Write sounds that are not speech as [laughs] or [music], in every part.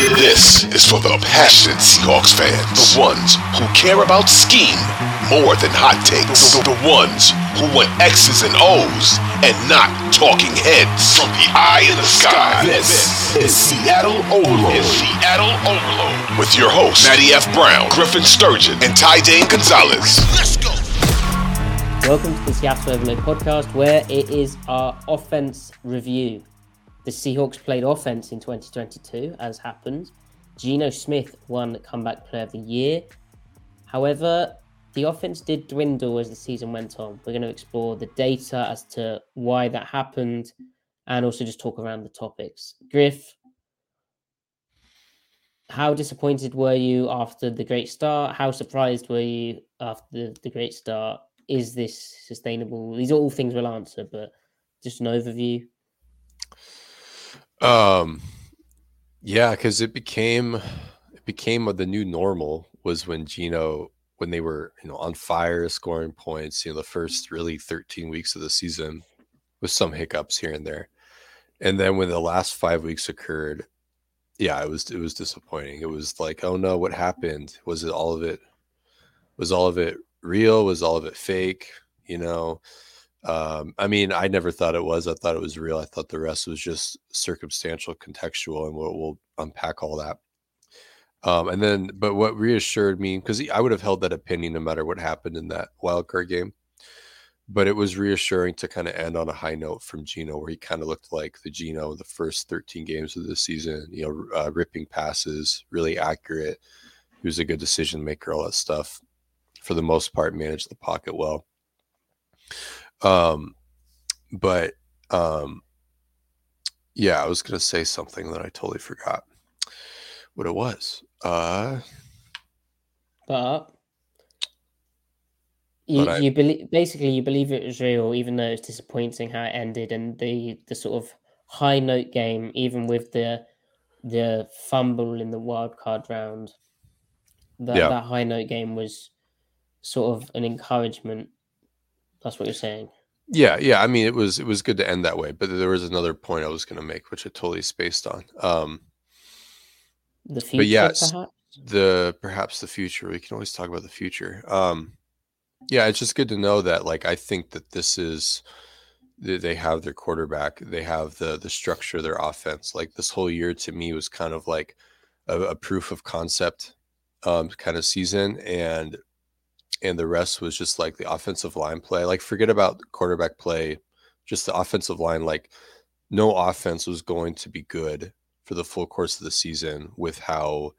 This is for the passionate Seahawks fans, the ones who care about scheme more than hot takes, the, the ones who want X's and O's and not talking heads. From the eye in the sky, this is Seattle Overload. Is Seattle Overload with your hosts Matty F. Brown, Griffin Sturgeon, and Ty Dane Gonzalez. Let's go. Welcome to the Seattle Overload podcast, where it is our offense review. The Seahawks played offense in 2022, as happened. Geno Smith won Comeback Player of the Year. However, the offense did dwindle as the season went on. We're going to explore the data as to why that happened and also just talk around the topics. Griff, how disappointed were you after the great start? How surprised were you after the, the great start? Is this sustainable? These are all things we'll answer, but just an overview. Um, yeah, because it became it became the new normal was when Geno when they were you know on fire scoring points you know the first really 13 weeks of the season with some hiccups here and there. And then when the last five weeks occurred yeah it was it was disappointing. It was like oh no what happened? Was it all of it was all of it real? Was all of it fake? You know um, I mean, I never thought it was. I thought it was real. I thought the rest was just circumstantial, contextual, and we'll, we'll unpack all that. Um, and then, but what reassured me because I would have held that opinion no matter what happened in that wild card game. But it was reassuring to kind of end on a high note from Geno, where he kind of looked like the Geno the first 13 games of the season. You know, uh, ripping passes, really accurate. He was a good decision maker, all that stuff. For the most part, managed the pocket well. Um, but um, yeah, I was gonna say something that I totally forgot what it was. Uh, but you, I, you believe basically you believe it was real, even though it's disappointing how it ended and the the sort of high note game, even with the the fumble in the wild card round. That yeah. that high note game was sort of an encouragement that's what you're saying. Yeah, yeah. I mean, it was it was good to end that way, but there was another point I was going to make, which I totally spaced on. Um, the future, but yes, perhaps? the perhaps the future. We can always talk about the future. Um, yeah, it's just good to know that. Like, I think that this is they have their quarterback, they have the the structure of their offense. Like this whole year to me was kind of like a, a proof of concept um, kind of season, and and the rest was just like the offensive line play. Like forget about quarterback play, just the offensive line. Like no offense was going to be good for the full course of the season with how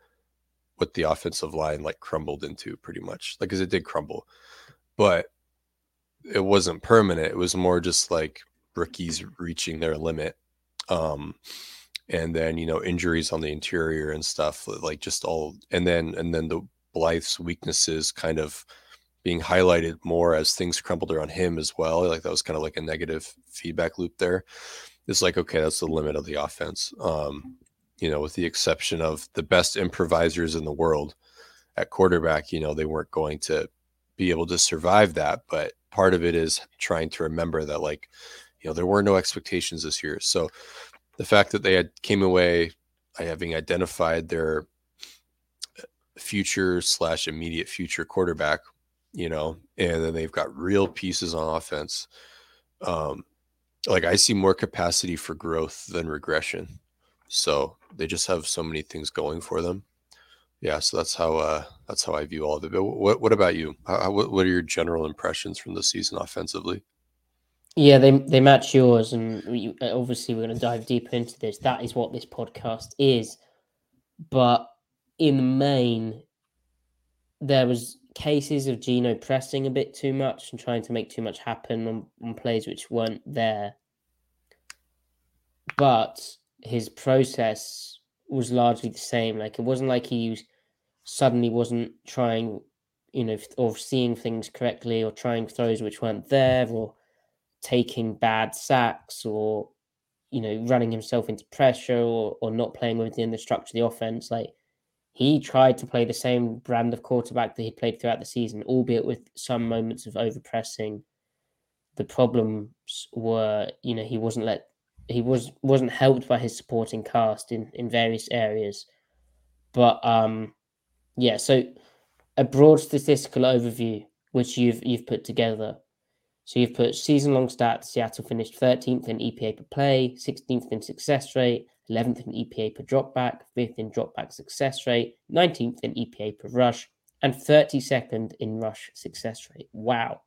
what the offensive line like crumbled into pretty much. Like because it did crumble, but it wasn't permanent. It was more just like rookies reaching their limit. Um and then you know injuries on the interior and stuff like just all and then and then the Blythe's weaknesses kind of being highlighted more as things crumbled around him as well. Like that was kind of like a negative feedback loop there. It's like, okay, that's the limit of the offense. Um, you know, with the exception of the best improvisers in the world at quarterback, you know, they weren't going to be able to survive that. But part of it is trying to remember that, like, you know, there were no expectations this year. So the fact that they had came away having identified their future slash immediate future quarterback you know, and then they've got real pieces on offense. Um, like I see more capacity for growth than regression. So they just have so many things going for them. Yeah, so that's how uh, that's how I view all of it. But what what about you? How, what are your general impressions from the season offensively? Yeah, they they match yours, and we, obviously we're going to dive deeper into this. That is what this podcast is. But in the main, there was cases of Geno pressing a bit too much and trying to make too much happen on, on plays which weren't there. But his process was largely the same. Like it wasn't like he was, suddenly wasn't trying, you know, or seeing things correctly or trying throws which weren't there or taking bad sacks or you know running himself into pressure or, or not playing within the structure of the offense like he tried to play the same brand of quarterback that he played throughout the season albeit with some moments of overpressing the problems were you know he wasn't let he was wasn't helped by his supporting cast in in various areas but um yeah so a broad statistical overview which you've you've put together so you've put season long stats. Seattle finished 13th in EPA per play, 16th in success rate, 11th in EPA per dropback, 5th in dropback success rate, 19th in EPA per rush, and 32nd in rush success rate. Wow.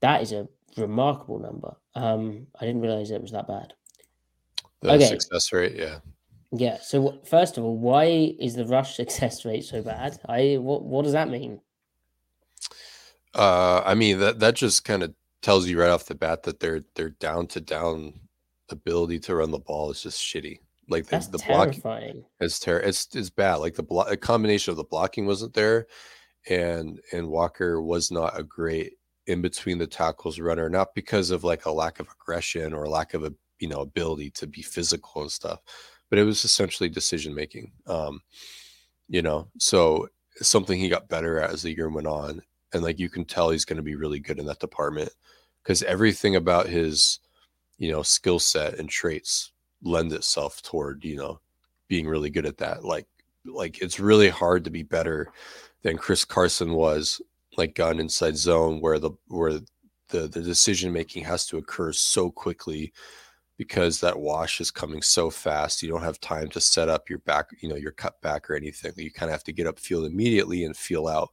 That is a remarkable number. Um, I didn't realize it was that bad. The okay. success rate, yeah. Yeah. So first of all, why is the rush [laughs] success rate so bad? I what what does that mean? Uh, I mean that that just kind of tells you right off the bat that their their down to down ability to run the ball is just shitty. Like the, the blocking is ter- it's it's bad. Like the blo- a combination of the blocking wasn't there, and and Walker was not a great in between the tackles runner, not because of like a lack of aggression or lack of a you know ability to be physical and stuff, but it was essentially decision making. Um, you know, so something he got better at as the year went on, and like you can tell he's going to be really good in that department because everything about his you know skill set and traits lend itself toward you know being really good at that like like it's really hard to be better than Chris Carson was like gun inside zone where the where the the decision making has to occur so quickly because that wash is coming so fast you don't have time to set up your back you know your cut back or anything you kind of have to get up field immediately and feel out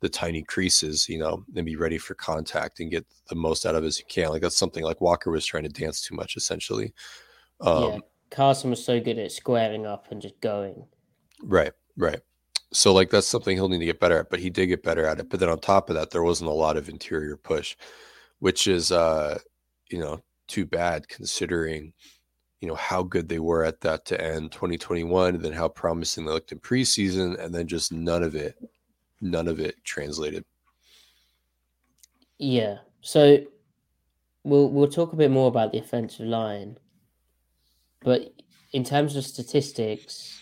the tiny creases, you know, and be ready for contact and get the most out of it as you can. Like that's something like Walker was trying to dance too much, essentially. Um, yeah, Carson was so good at squaring up and just going. Right, right. So like that's something he'll need to get better at, but he did get better at it. But then on top of that, there wasn't a lot of interior push, which is uh, you know, too bad considering you know how good they were at that to end 2021 and then how promising they looked in preseason and then just none of it none of it translated. Yeah. So we'll we'll talk a bit more about the offensive line, but in terms of statistics,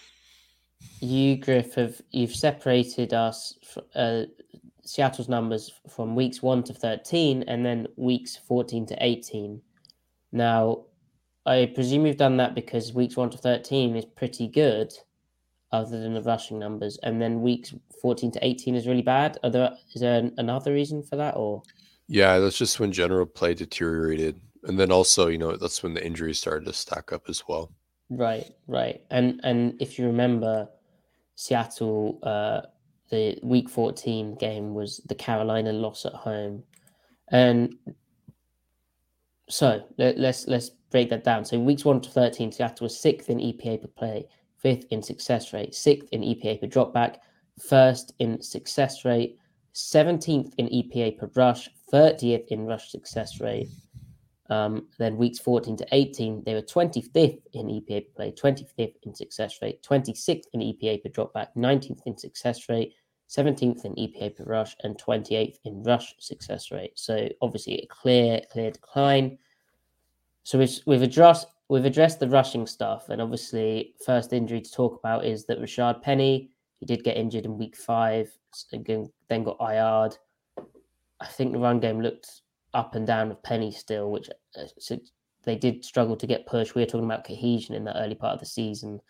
you Griff have you've separated us uh, Seattle's numbers from weeks one to thirteen, and then weeks fourteen to eighteen. Now, I presume you've done that because weeks one to thirteen is pretty good, other than the rushing numbers, and then weeks 14 to 18 is really bad. Are there is there another reason for that or? Yeah, that's just when general play deteriorated, and then also you know that's when the injuries started to stack up as well. Right, right, and and if you remember, Seattle, uh, the Week 14 game was the Carolina loss at home, and so let, let's let's break that down. So weeks one to 13, Seattle was sixth in EPA per play, fifth in success rate, sixth in EPA per dropback, first in success rate, 17th in EPA per rush, 30th in rush success rate. Um, then weeks 14 to 18, they were 25th in EPA per play, 25th in success rate, 26th in EPA per dropback, 19th in success rate, 17th in EPA per rush, and 28th in rush success rate. So obviously a clear, clear decline. So we've, we've addressed we've addressed the rushing stuff, and obviously first injury to talk about is that Rashaad Penny he did get injured in week five, then got IR'd. I think the run game looked up and down with Penny still, which uh, they did struggle to get pushed. We were talking about cohesion in the early part of the season,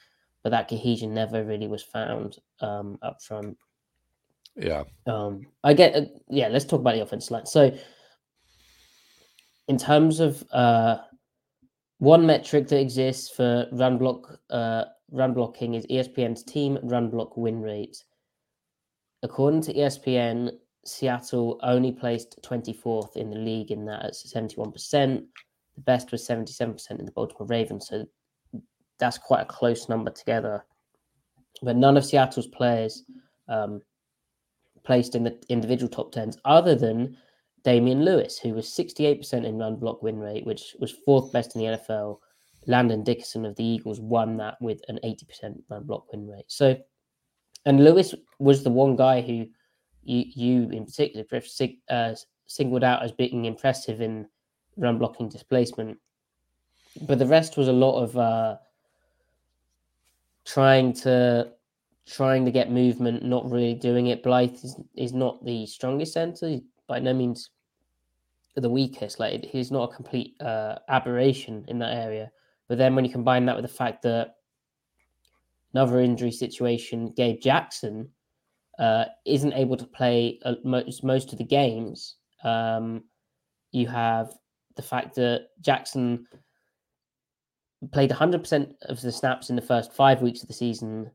but that cohesion never really was found um, up front. Yeah. Um, I get. Uh, yeah, let's talk about the offense line. So, in terms of uh, one metric that exists for run block uh, run blocking is ESPN's team run block win rate. According to ESPN, Seattle only placed 24th in the league in that at 71%. The best was 77% in the Baltimore Ravens. So that's quite a close number together. But none of Seattle's players um, placed in the individual top tens other than Damien Lewis, who was 68% in run block win rate, which was fourth best in the NFL. Landon Dickerson of the Eagles won that with an 80% run block win rate. So, and Lewis was the one guy who you, you in particular, Griff, uh, singled out as being impressive in run blocking displacement. But the rest was a lot of uh, trying to trying to get movement, not really doing it. Blythe is, is not the strongest center, by no means the weakest. Like he's not a complete uh, aberration in that area. But then when you combine that with the fact that another injury situation, Gabe Jackson uh, isn't able to play uh, most most of the games. Um, you have the fact that Jackson played 100% of the snaps in the first five weeks of the season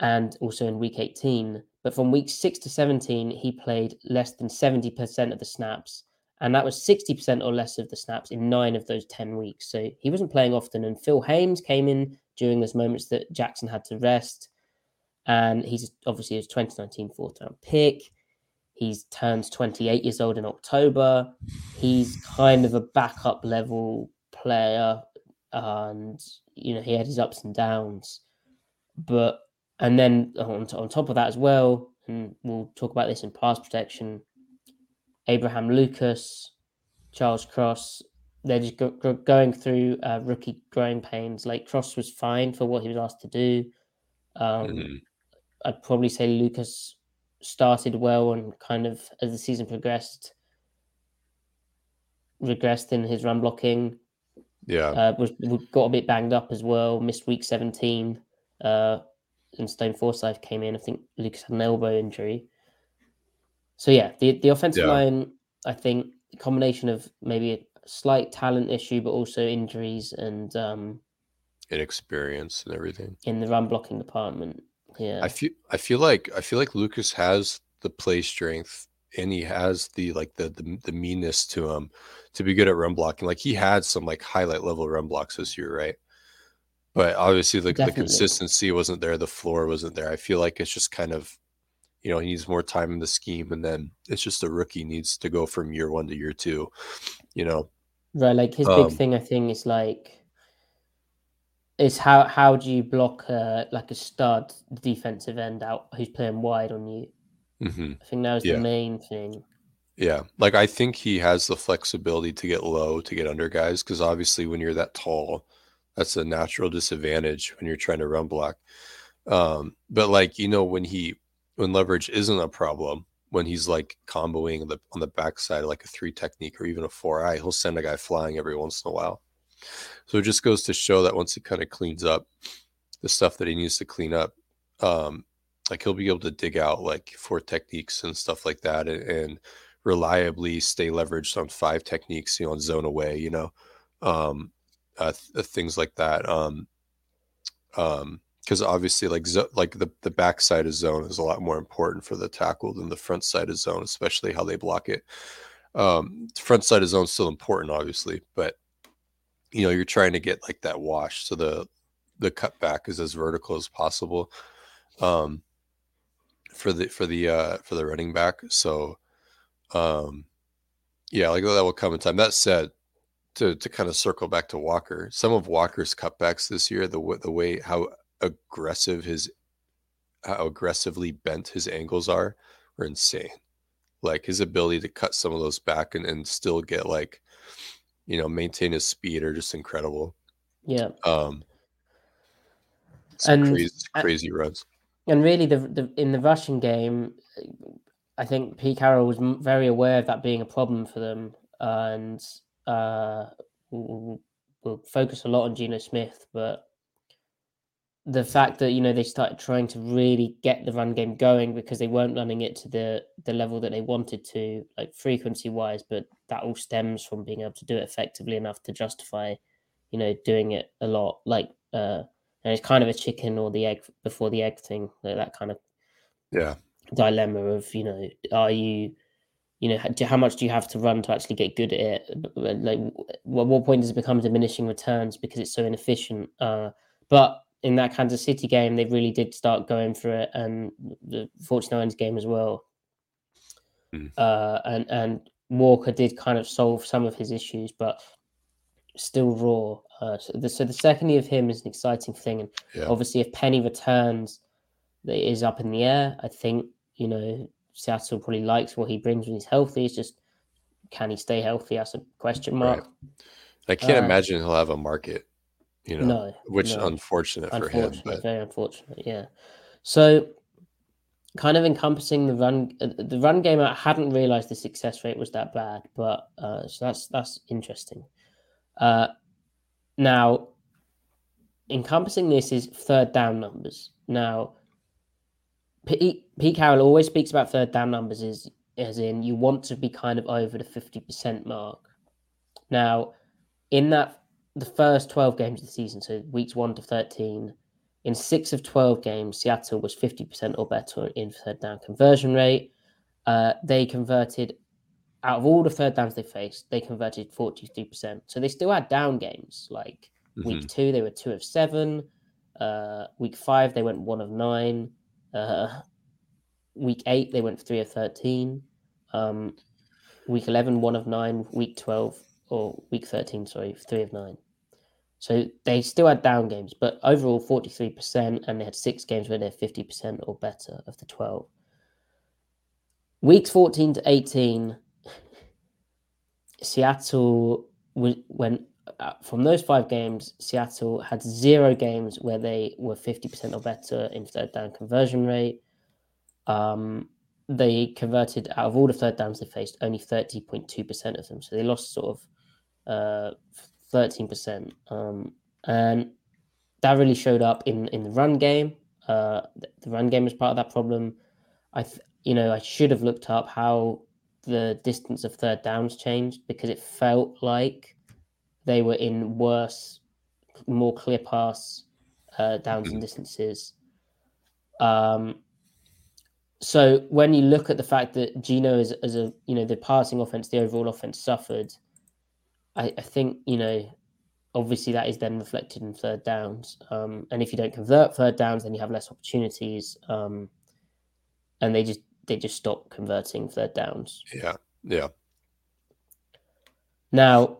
and also in week 18. But from week 6 to 17, he played less than 70% of the snaps. And that was 60% or less of the snaps in nine of those 10 weeks. So he wasn't playing often. And Phil Haynes came in during those moments that Jackson had to rest. And he's obviously his 2019 fourth round pick. He's turned 28 years old in October. He's kind of a backup level player. And, you know, he had his ups and downs. But and then on, on top of that as well, and we'll talk about this in pass protection, Abraham Lucas, Charles Cross, they're just go, go, going through uh, rookie growing pains. Like Cross was fine for what he was asked to do. Um, mm-hmm. I'd probably say Lucas started well and kind of as the season progressed, regressed in his run blocking. Yeah, uh, was got a bit banged up as well. Missed week seventeen. Uh, and Stone Forsythe came in. I think Lucas had an elbow injury. So yeah, the the offensive yeah. line, I think, the combination of maybe a slight talent issue, but also injuries and um, inexperience and everything in the run blocking department. Yeah, I feel I feel like I feel like Lucas has the play strength and he has the like the, the the meanness to him to be good at run blocking. Like he had some like highlight level run blocks this year, right? but obviously the, the consistency wasn't there the floor wasn't there i feel like it's just kind of you know he needs more time in the scheme and then it's just a rookie needs to go from year one to year two you know right like his um, big thing i think is like is how how do you block uh, like a stud defensive end out who's playing wide on you mm-hmm. i think that was yeah. the main thing yeah like i think he has the flexibility to get low to get under guys because obviously when you're that tall that's a natural disadvantage when you're trying to run block. Um, but like you know, when he when leverage isn't a problem, when he's like comboing the on the backside like a three technique or even a four eye, he'll send a guy flying every once in a while. So it just goes to show that once he kind of cleans up the stuff that he needs to clean up, um, like he'll be able to dig out like four techniques and stuff like that and, and reliably stay leveraged on five techniques, you know, on zone away, you know. Um, uh, th- uh, things like that. Um, um, because obviously, like zo- like the the backside of zone is a lot more important for the tackle than the front side of zone, especially how they block it. Um, front side of zone still important, obviously, but you know you're trying to get like that wash, so the the cutback is as vertical as possible. Um, for the for the uh for the running back. So um yeah, like that will come in time. That said, to to kind of circle back to Walker, some of Walker's cutbacks this year, the the way how aggressive his how aggressively bent his angles are, are insane. Like his ability to cut some of those back and, and still get like, you know, maintain his speed are just incredible. Yeah. Um. and crazy, crazy runs. And really, the, the in the rushing game, I think Pete Carroll was very aware of that being a problem for them, and uh, we'll, we'll focus a lot on Geno Smith, but the fact that you know they started trying to really get the run game going because they weren't running it to the the level that they wanted to, like frequency wise, but that all stems from being able to do it effectively enough to justify, you know, doing it a lot. Like, uh, and it's kind of a chicken or the egg before the egg thing, like that kind of yeah dilemma of you know, are you you know, how much do you have to run to actually get good at it? Like, what, what point does it become diminishing returns because it's so inefficient? Uh, but in that Kansas City game, they really did start going for it, and the 49ers game as well. Mm. Uh, and and Walker did kind of solve some of his issues, but still raw. Uh, so, the, so the secondary of him is an exciting thing, and yeah. obviously, if Penny returns, it is up in the air. I think you know Seattle probably likes what he brings when he's healthy. It's just can he stay healthy? That's a question mark. Right. I can't uh, imagine he'll have a market, you know, no, which no. unfortunate, for him. But... Very unfortunate, yeah. So, kind of encompassing the run, uh, the run game. I hadn't realized the success rate was that bad, but uh, so that's that's interesting. Uh, now, encompassing this is third down numbers. Now, Pete, Pete Carroll always speaks about third down numbers as, as in you want to be kind of over the 50% mark. Now, in that, the first 12 games of the season, so weeks 1 to 13, in six of 12 games, Seattle was 50% or better in third down conversion rate. Uh, they converted, out of all the third downs they faced, they converted 43%. So they still had down games. Like mm-hmm. week two, they were two of seven. Uh, week five, they went one of nine. Uh, week eight, they went three of 13. Um, week 11, one of nine. Week 12, or week 13, sorry, three of nine. So they still had down games, but overall 43%, and they had six games where they're 50% or better of the 12. Weeks 14 to 18, Seattle went uh, from those five games, Seattle had zero games where they were 50% or better in third down conversion rate. Um, they converted out of all the third downs they faced, only 30.2% of them. So they lost sort of uh, 13%. Um, and that really showed up in, in the run game. Uh, the run game was part of that problem. I, th- you know, I should have looked up how the distance of third downs changed because it felt like they were in worse, more clear pass uh, downs and mm. distances. Um, so when you look at the fact that Geno is as a you know the passing offense, the overall offense suffered, I, I think you know obviously that is then reflected in third downs. Um, and if you don't convert third downs, then you have less opportunities. Um, and they just they just stop converting third downs. Yeah, yeah. Now,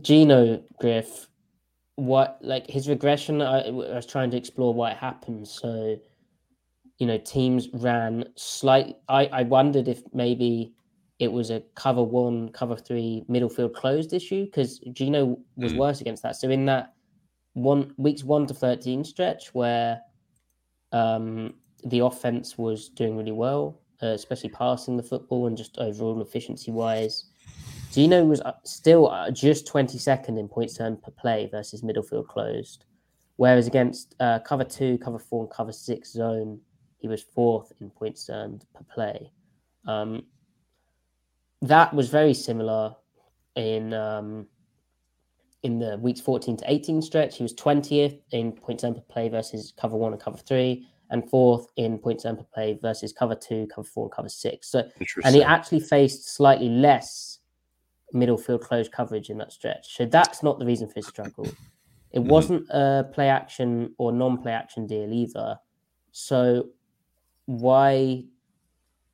Geno Griff, what like his regression? I, I was trying to explore why it happened. So, you know, teams ran slight. I I wondered if maybe it was a cover one, cover three, middle field closed issue because Geno was mm. worse against that. So in that one weeks one to thirteen stretch where um, the offense was doing really well, uh, especially passing the football and just overall efficiency wise. Geno was uh, still uh, just 22nd in points earned per play versus middle field closed, whereas against uh, cover two, cover four, and cover six zone, he was fourth in points earned per play. Um, that was very similar in um, in the weeks 14 to 18 stretch. He was 20th in points earned per play versus cover one and cover three, and fourth in points earned per play versus cover two, cover four, and cover six. So, and he actually faced slightly less middle field close coverage in that stretch. So that's not the reason for his struggle. It mm-hmm. wasn't a play action or non play action deal either. So why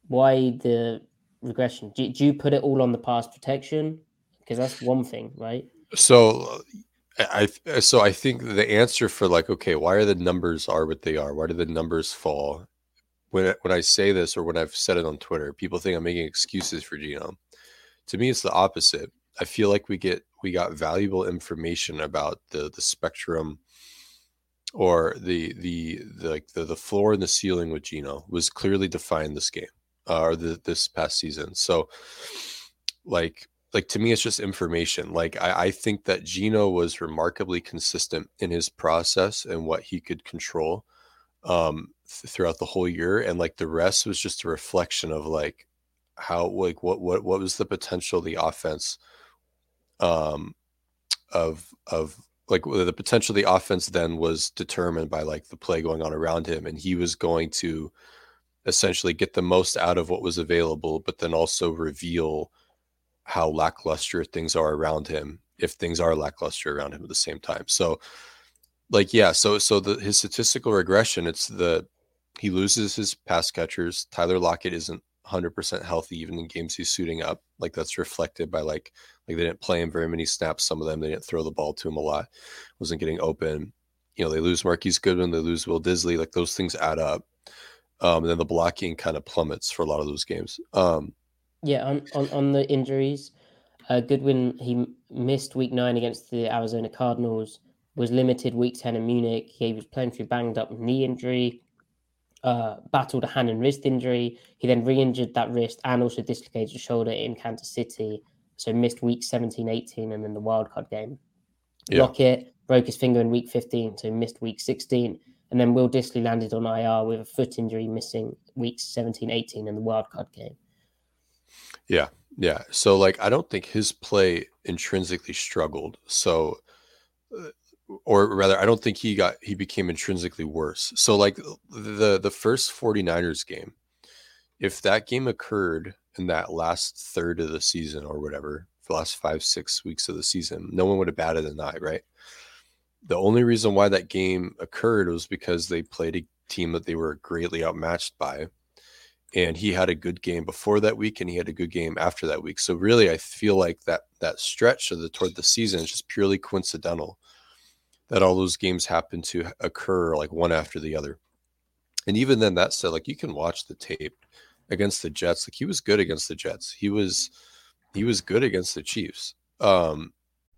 why the regression? Do, do you put it all on the pass protection? Because that's one thing, right? So I so I think the answer for like okay, why are the numbers are what they are? Why do the numbers fall? When when I say this or when I've said it on Twitter, people think I'm making excuses for Geno to me it's the opposite i feel like we get we got valuable information about the the spectrum or the the, the like the, the floor and the ceiling with Geno was clearly defined this game uh, or the, this past season. So, like like to me, it's just information. Like I, I think that Geno was remarkably consistent in his process and what he could control um, th- throughout the whole year, and like the rest was just a reflection of like how like what what what was the potential of the offense um of of like the potential of the offense then was determined by like the play going on around him and he was going to essentially get the most out of what was available, but then also reveal how lackluster things are around him if things are lackluster around him at the same time. So like yeah, so so the his statistical regression, it's the he loses his pass catchers. Tyler Lockett isn't 100% healthy even in games he's suiting up. Like that's reflected by like like they didn't play him very many snaps. Some of them they didn't throw the ball to him a lot. Wasn't getting open. You know they lose Marquise Goodwin, they lose Will Dissly. Like those things add up. Um, and then the blocking kind of plummets for a lot of those games. Um, yeah, on, on on the injuries, uh, Goodwin he missed week nine against the Arizona Cardinals. Was limited week ten in Munich. He was playing through banged up knee injury uh, battled a hand and wrist injury. He then re injured that wrist and also dislocated his shoulder in Kansas City. So missed week 17, 18, and then the wildcard game. Yeah. Lockett broke his finger in week 15, so missed week 16. And then Will Dissly landed on IR with a foot injury, missing weeks 17, 18 in the wildcard game. Yeah. Yeah. So, like, I don't think his play intrinsically struggled. So, uh, or rather i don't think he got he became intrinsically worse so like the the first 49ers game if that game occurred in that last third of the season or whatever the last five six weeks of the season no one would have batted an eye right the only reason why that game occurred was because they played a team that they were greatly outmatched by and he had a good game before that week and he had a good game after that week so really i feel like that that stretch of the toward the season is just purely coincidental that all those games happen to occur like one after the other. And even then, that said, like you can watch the tape against the Jets. Like he was good against the Jets. He was he was good against the Chiefs. Um,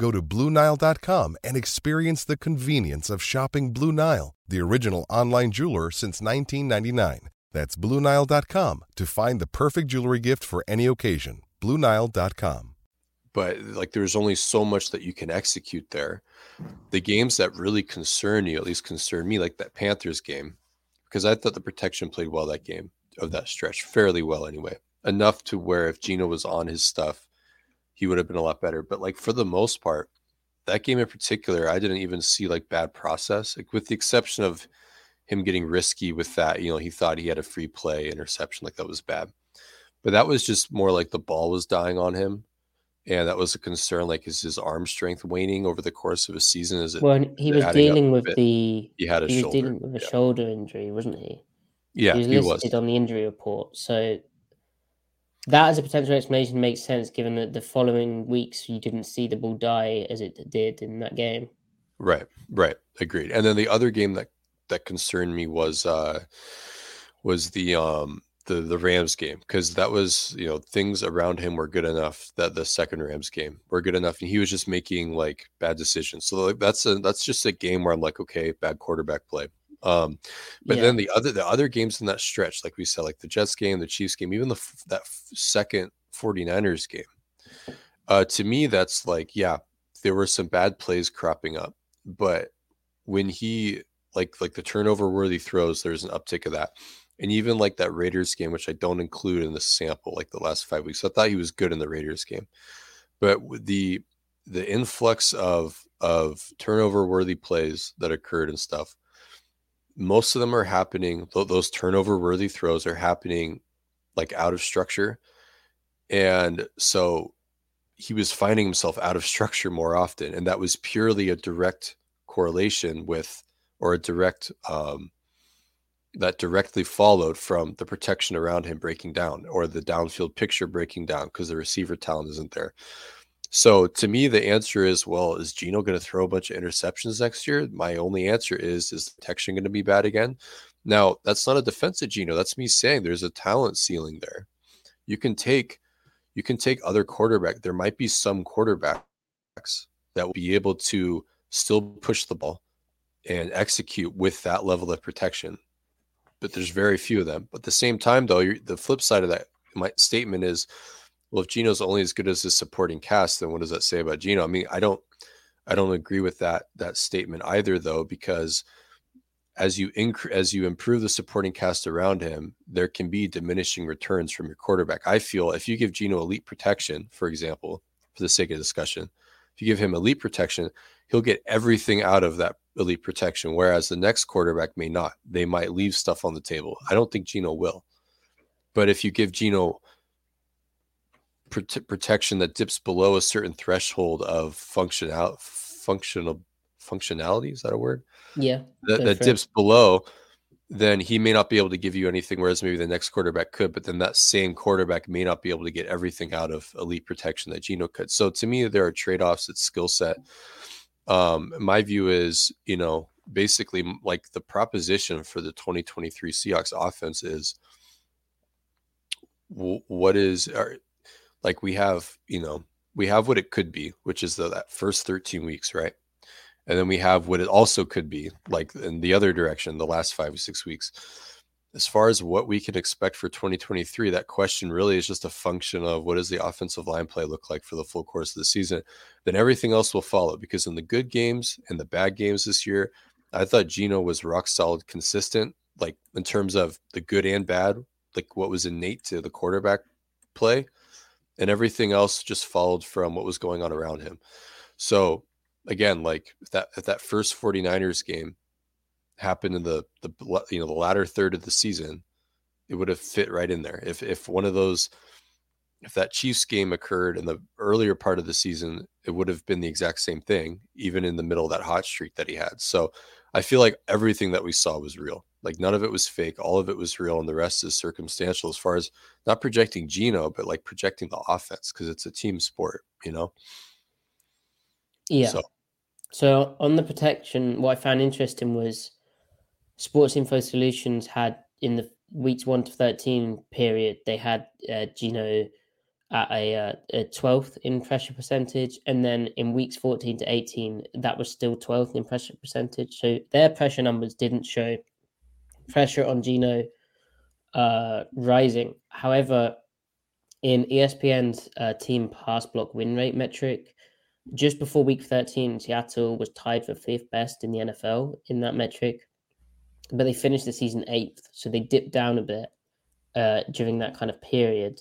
Go to BlueNile.com and experience the convenience of shopping Blue Nile, the original online jeweler since 1999. That's BlueNile.com to find the perfect jewelry gift for any occasion. BlueNile.com. But like there's only so much that you can execute there the games that really concern you, at least concern me, like that Panthers game, because I thought the protection played well that game of that stretch, fairly well anyway. Enough to where if Geno was on his stuff, he would have been a lot better. But like for the most part, that game in particular, I didn't even see like bad process, like with the exception of him getting risky with that. You know, he thought he had a free play interception, like that was bad. But that was just more like the ball was dying on him and that was a concern. Like, is his arm strength waning over the course of a season? Is it? Well, he was dealing with the. He had a he shoulder. was dealing with a yeah. shoulder injury, wasn't he? Yeah, he was listed he was. on the injury report. So that as a potential explanation makes sense, given that the following weeks you didn't see the ball die as it did in that game. Right, right, agreed. And then the other game that that concerned me was uh was the um the the Rams game because that was you know things around him were good enough that the second Rams game were good enough and he was just making like bad decisions. So like that's a that's just a game where I'm like okay bad quarterback play. Um, but yeah. then the other the other games in that stretch like we said like the Jets game, the Chiefs game, even the that second 49ers game. Uh, to me that's like yeah there were some bad plays cropping up, but when he like like the turnover worthy throws there's an uptick of that and even like that Raiders game, which I don't include in the sample, like the last five weeks. I thought he was good in the Raiders game, but the the influx of of turnover worthy plays that occurred and stuff, most of them are happening. Those turnover worthy throws are happening like out of structure, and so he was finding himself out of [laughs] structure more often, and that was purely a direct correlation with or a direct um, that directly followed from the protection around him breaking down or the downfield picture breaking down because the receiver talent isn't there. So to me, the answer is, well, is Geno going to throw a bunch of interceptions next year? My only answer is, is protection going to be bad again? Now, that's not a defense of Geno. That's me saying there's a talent ceiling there. You can take you can take other quarterback. There might be some quarterbacks that will be able to still push the ball and execute with that level of protection. But there's very few of them. But at the same time, though, the flip side of that my statement is, well, if Geno's only as good as his supporting cast, then what does that say about Geno? I mean, I don't, I don't agree with that that statement either, though, because as you inc- as you improve the supporting cast around him, there can be diminishing returns from your quarterback. I feel if you give Geno elite protection, for example, for the sake of discussion, if you give him elite protection, he'll get everything out of that elite protection, whereas the next quarterback may not. They might leave stuff on the table. I don't think Geno will. But if you give Geno prote- protection that dips below a certain threshold of functional functional functionality, is that a word? Yeah. That, that dips below, then he may not be able to give you anything, whereas maybe the next quarterback could, but then that same quarterback may not be able to get everything out of elite protection that Geno could. So to me, there are trade-offs at skill set. Um, my view is, you know, basically like the proposition for the 2023 Seahawks offense is what is our, like we have, you know, we have what it could be, which is the, that first 13 weeks, right? And then we have what it also could be, like in the other direction, the last five or six weeks. As far as what we can expect for 2023, that question really is just a function of what does the offensive line play look like for the full course of the season. Then everything else will follow because in the good games and the bad games this year, I thought Geno was rock solid, consistent, like in terms of the good and bad, like what was innate to the quarterback play, and everything else just followed from what was going on around him. So again, like that that first 49ers game happened in the the you know the latter third of the season, it would have fit right in there. If if one of those if that Chiefs game occurred in the earlier part of the season, it would have been the exact same thing, even in the middle of that hot streak that he had. So I feel like everything that we saw was real. Like none of it was fake. All of it was real, and the rest is circumstantial as far as not projecting Geno, but like projecting the offense because it's a team sport, you know. Yeah. So. so on the protection, what I found interesting was Sports Info Solutions had in the weeks one to thirteen period, they had uh, Geno at a, uh, a 12th in pressure percentage. And then in weeks 14 to 18, that was still 12th in pressure percentage. So their pressure numbers didn't show pressure on Geno uh, rising. However, in ESPN's uh, team pass block win rate metric, just before week 13, Seattle was tied for fifth best in the NFL in that metric, but they finished the season eighth. So they dipped down a bit uh, during that kind of period.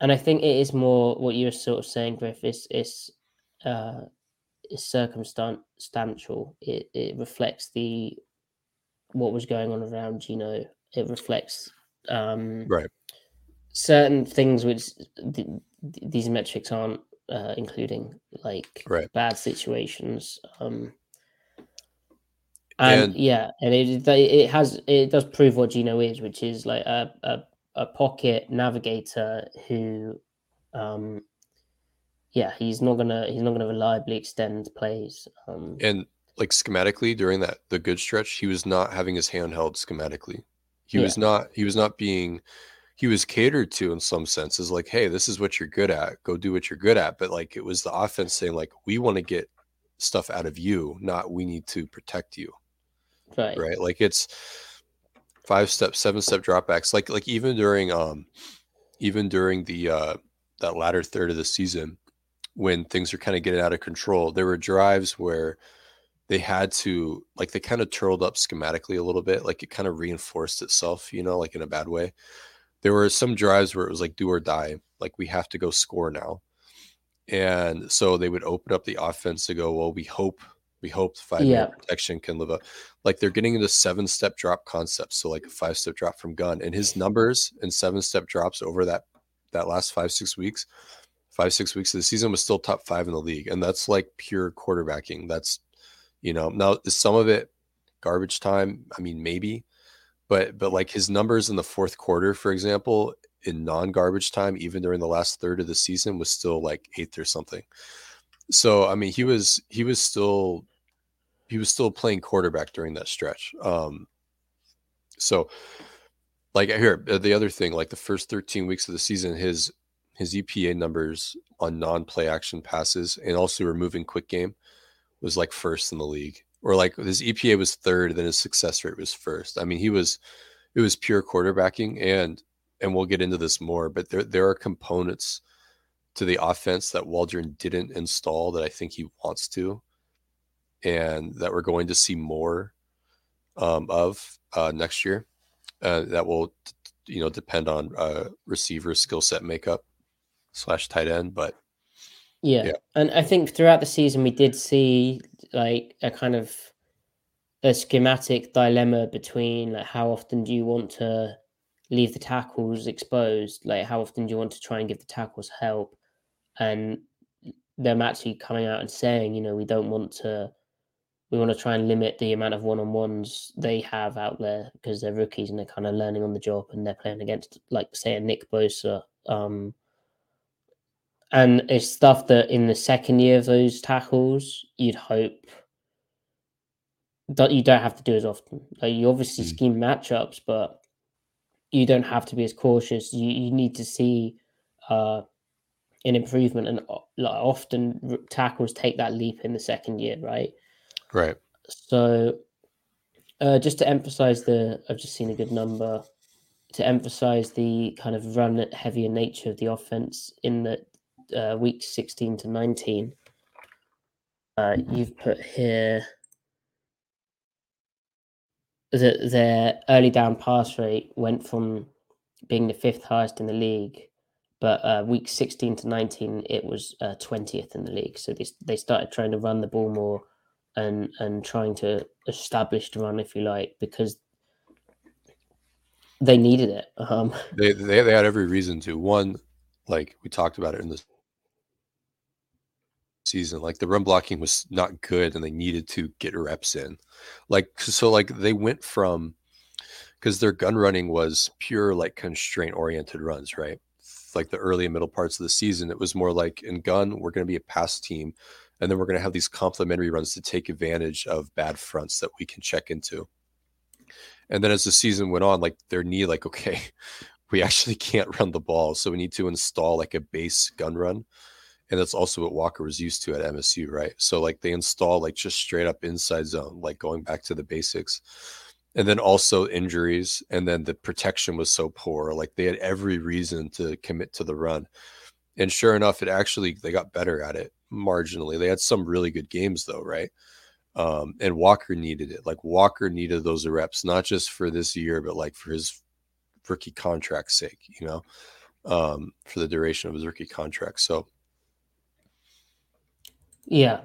And I think it is more what you were sort of saying, Griff. It's, it's, uh, it's circumstantial. It, it reflects the what was going on around Geno. It reflects um, right certain things which th- these metrics aren't uh, including, like right. bad situations. Um, and, and, yeah, and it it has it does prove what Geno is, which is like a a, a pocket navigator who, um, yeah, he's not gonna he's not gonna reliably extend plays. Um, and like schematically during that the good stretch, he was not having his hand held schematically. He yeah. was not he was not being he was catered to in some senses like hey this is what you're good at go do what you're good at but like it was the offense saying like we want to get stuff out of you not we need to protect you right right like it's five step seven step dropbacks like like even during um even during the uh that latter third of the season when things are kind of getting out of control there were drives where they had to like they kind of turtled up schematically a little bit like it kind of reinforced itself you know like in a bad way. There were some drives where it was like do or die like we have to go score now. And so they would open up the offense to go well we hope we hope five yeah. protection can live up like they're getting into seven step drop concepts so like a five step drop from gun and his numbers and seven step drops over that that last five six weeks five six weeks of the season was still top five in the league and that's like pure quarterbacking that's you know, now is some of it garbage time? I mean, maybe, but but like his numbers in the fourth quarter, for example, in non-garbage time, even during the last third of the season, was still like eighth or something. So I mean, he was he was still he was still playing quarterback during that stretch. Um, So, like here, uh, the other thing, like the first 13 weeks of the season, his his EPA numbers on non-play action passes and also removing quick game was like first in the league. Or like his EPA was third, then his success rate was first. I mean, he was it was pure quarterbacking and and we'll get into this more, but there there are components to the offense that Waldron didn't install that I think he wants to, and that we're going to see more um, of uh, next year. Uh, that will, you know, depend on uh, receiver skill set makeup slash tight end, but yeah. yeah, and I think throughout the season we did see like a kind of a schematic dilemma between like how often do you want to leave the tackles exposed, like how often do you want to try and give the tackles help, and them actually coming out and saying, you know, we don't want to, we want to try and limit the amount of one-on-ones they have out there because they're rookies and they're kind of learning on the job and they're playing against, like, say, a Nick Bosa. Um, and it's stuff that in the second year of those tackles, you'd hope that you don't have to do as often. Like you obviously mm. scheme matchups, but you don't have to be as cautious. You you need to see uh, an improvement, and like often tackles take that leap in the second year, right? Right. So, uh, just to emphasize the, I've just seen a good number to emphasize the kind of run heavier nature of the offense in the uh, week 16 to 19. Uh, you've put here that their early down pass rate went from being the fifth highest in the league, but uh, week 16 to 19, it was uh, 20th in the league. So they, they started trying to run the ball more and, and trying to establish the run, if you like, because they needed it. Um, [laughs] they, they, they had every reason to. One, like we talked about it in the season. Like the run blocking was not good and they needed to get reps in. Like, so like they went from, because their gun running was pure like constraint oriented runs, right? Like the early and middle parts of the season, it was more like in gun, we're going to be a pass team. And then we're going to have these complementary runs to take advantage of bad fronts that we can check into. And then as the season went on, like their knee, like, [laughs] okay, we actually can't run the ball. So we need to install like a base gun run and that's also what Walker was used to at MSU, right? So like they install like just straight up inside zone, like going back to the basics. And then also injuries, and then the protection was so poor. Like they had every reason to commit to the run. And sure enough, it actually they got better at it marginally. They had some really good games though, right? Um, and Walker needed it. Like Walker needed those reps, not just for this year, but like for his rookie contract sake, you know, um, for the duration of his rookie contract. So yeah,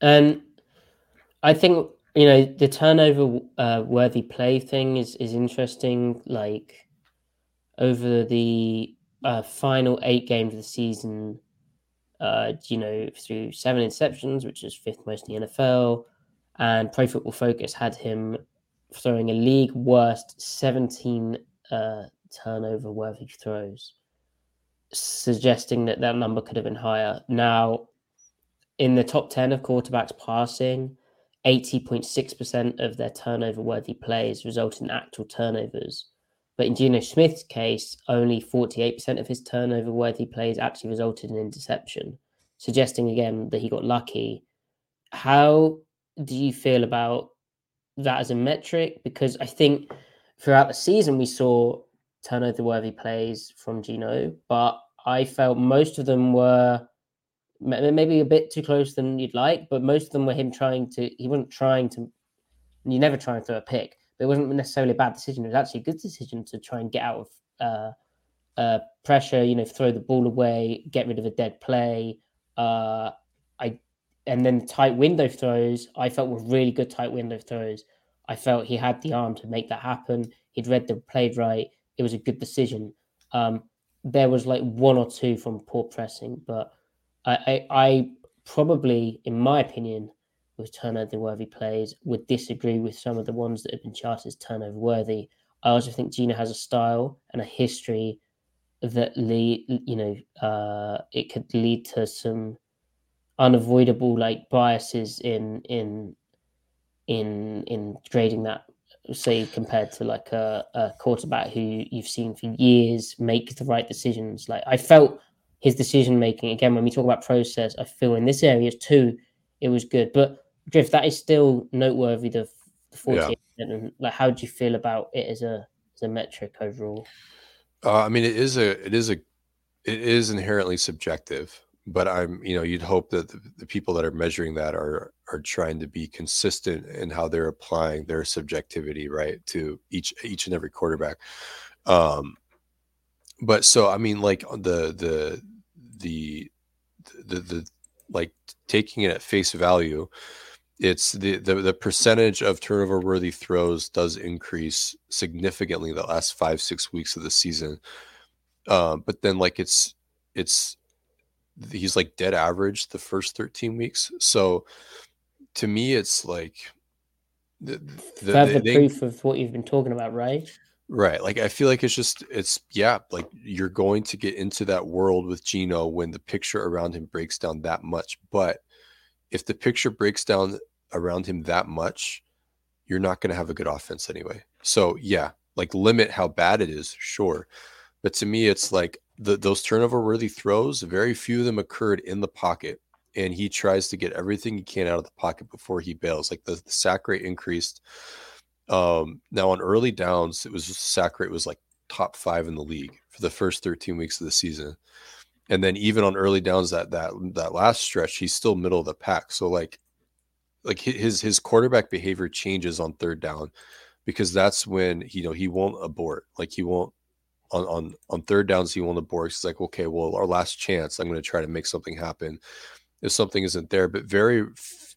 and I think you know the turnover uh, worthy play thing is is interesting. Like over the uh, final eight games of the season, uh, you know, through seven interceptions, which is fifth most in the NFL, and Pro Football Focus had him throwing a league worst 17 uh, turnover worthy throws, suggesting that that number could have been higher. Now, in the top 10 of quarterbacks passing, 80.6% of their turnover worthy plays result in actual turnovers. But in Geno Smith's case, only 48% of his turnover worthy plays actually resulted in interception, suggesting again that he got lucky. How do you feel about that as a metric? Because I think throughout the season we saw turnover worthy plays from Geno, but I felt most of them were maybe a bit too close than you'd like, but most of them were him trying to. He wasn't trying to. You never try and throw a pick, but it wasn't necessarily a bad decision. It was actually a good decision to try and get out of uh, uh, pressure. You know, throw the ball away, get rid of a dead play. Uh, I and then tight window throws. I felt were really good tight window throws. I felt he had the arm to make that happen. He'd read the played right. It was a good decision. Um, there was like one or two from poor pressing, but I, I, I probably, in my opinion, with turnover worthy plays, would disagree with some of the ones that have been charted as turnover worthy. I also think Geno has a style and a history that lead, you know, uh, it could lead to some unavoidable like biases in in in in grading that say compared to like a, a quarterback who you've seen for years make the right decisions. Like I felt his decision making again when we talk about process, I feel in this area too, it was good. But Drift, that is still noteworthy. The, the 48 yeah. and like how do you feel about it as a as a metric overall? Uh, I mean, it is a it is a it is inherently subjective but i'm you know you'd hope that the, the, people that are measuring that are are trying to be consistent in how they're applying their subjectivity right to each each and every quarterback um but so i mean like the the the the, the like taking it at face value it's the, the the percentage of turnover worthy throws does increase significantly the last five six weeks of the season um, but then like it's it's he's like dead average the first 13 weeks. So to me, it's like the, the, the, the proof of what you've been talking about, right? Right. Like I feel like it's just it's yeah, like you're going to get into that world with Geno when the picture around him breaks down that much. But if the picture breaks down around him that much, you're not going to have a good offense anyway. So yeah, like limit how bad it is, sure. But to me, it's like the, those turnover worthy throws, very few of them occurred in the pocket. And he tries to get everything he can out of the pocket before he bails. Like the, the sack rate increased. Um, now on early downs, it was sack rate was like top five in the league for the first 13 weeks of the season. And then even on early downs that that that last stretch, he's still middle of the pack. So like like his his quarterback behavior changes on third down because that's when you know he won't abort. Like he won't on on on third downs he won the board. He's like, okay, well, our last chance, I'm going to try to make something happen. If something isn't there, but very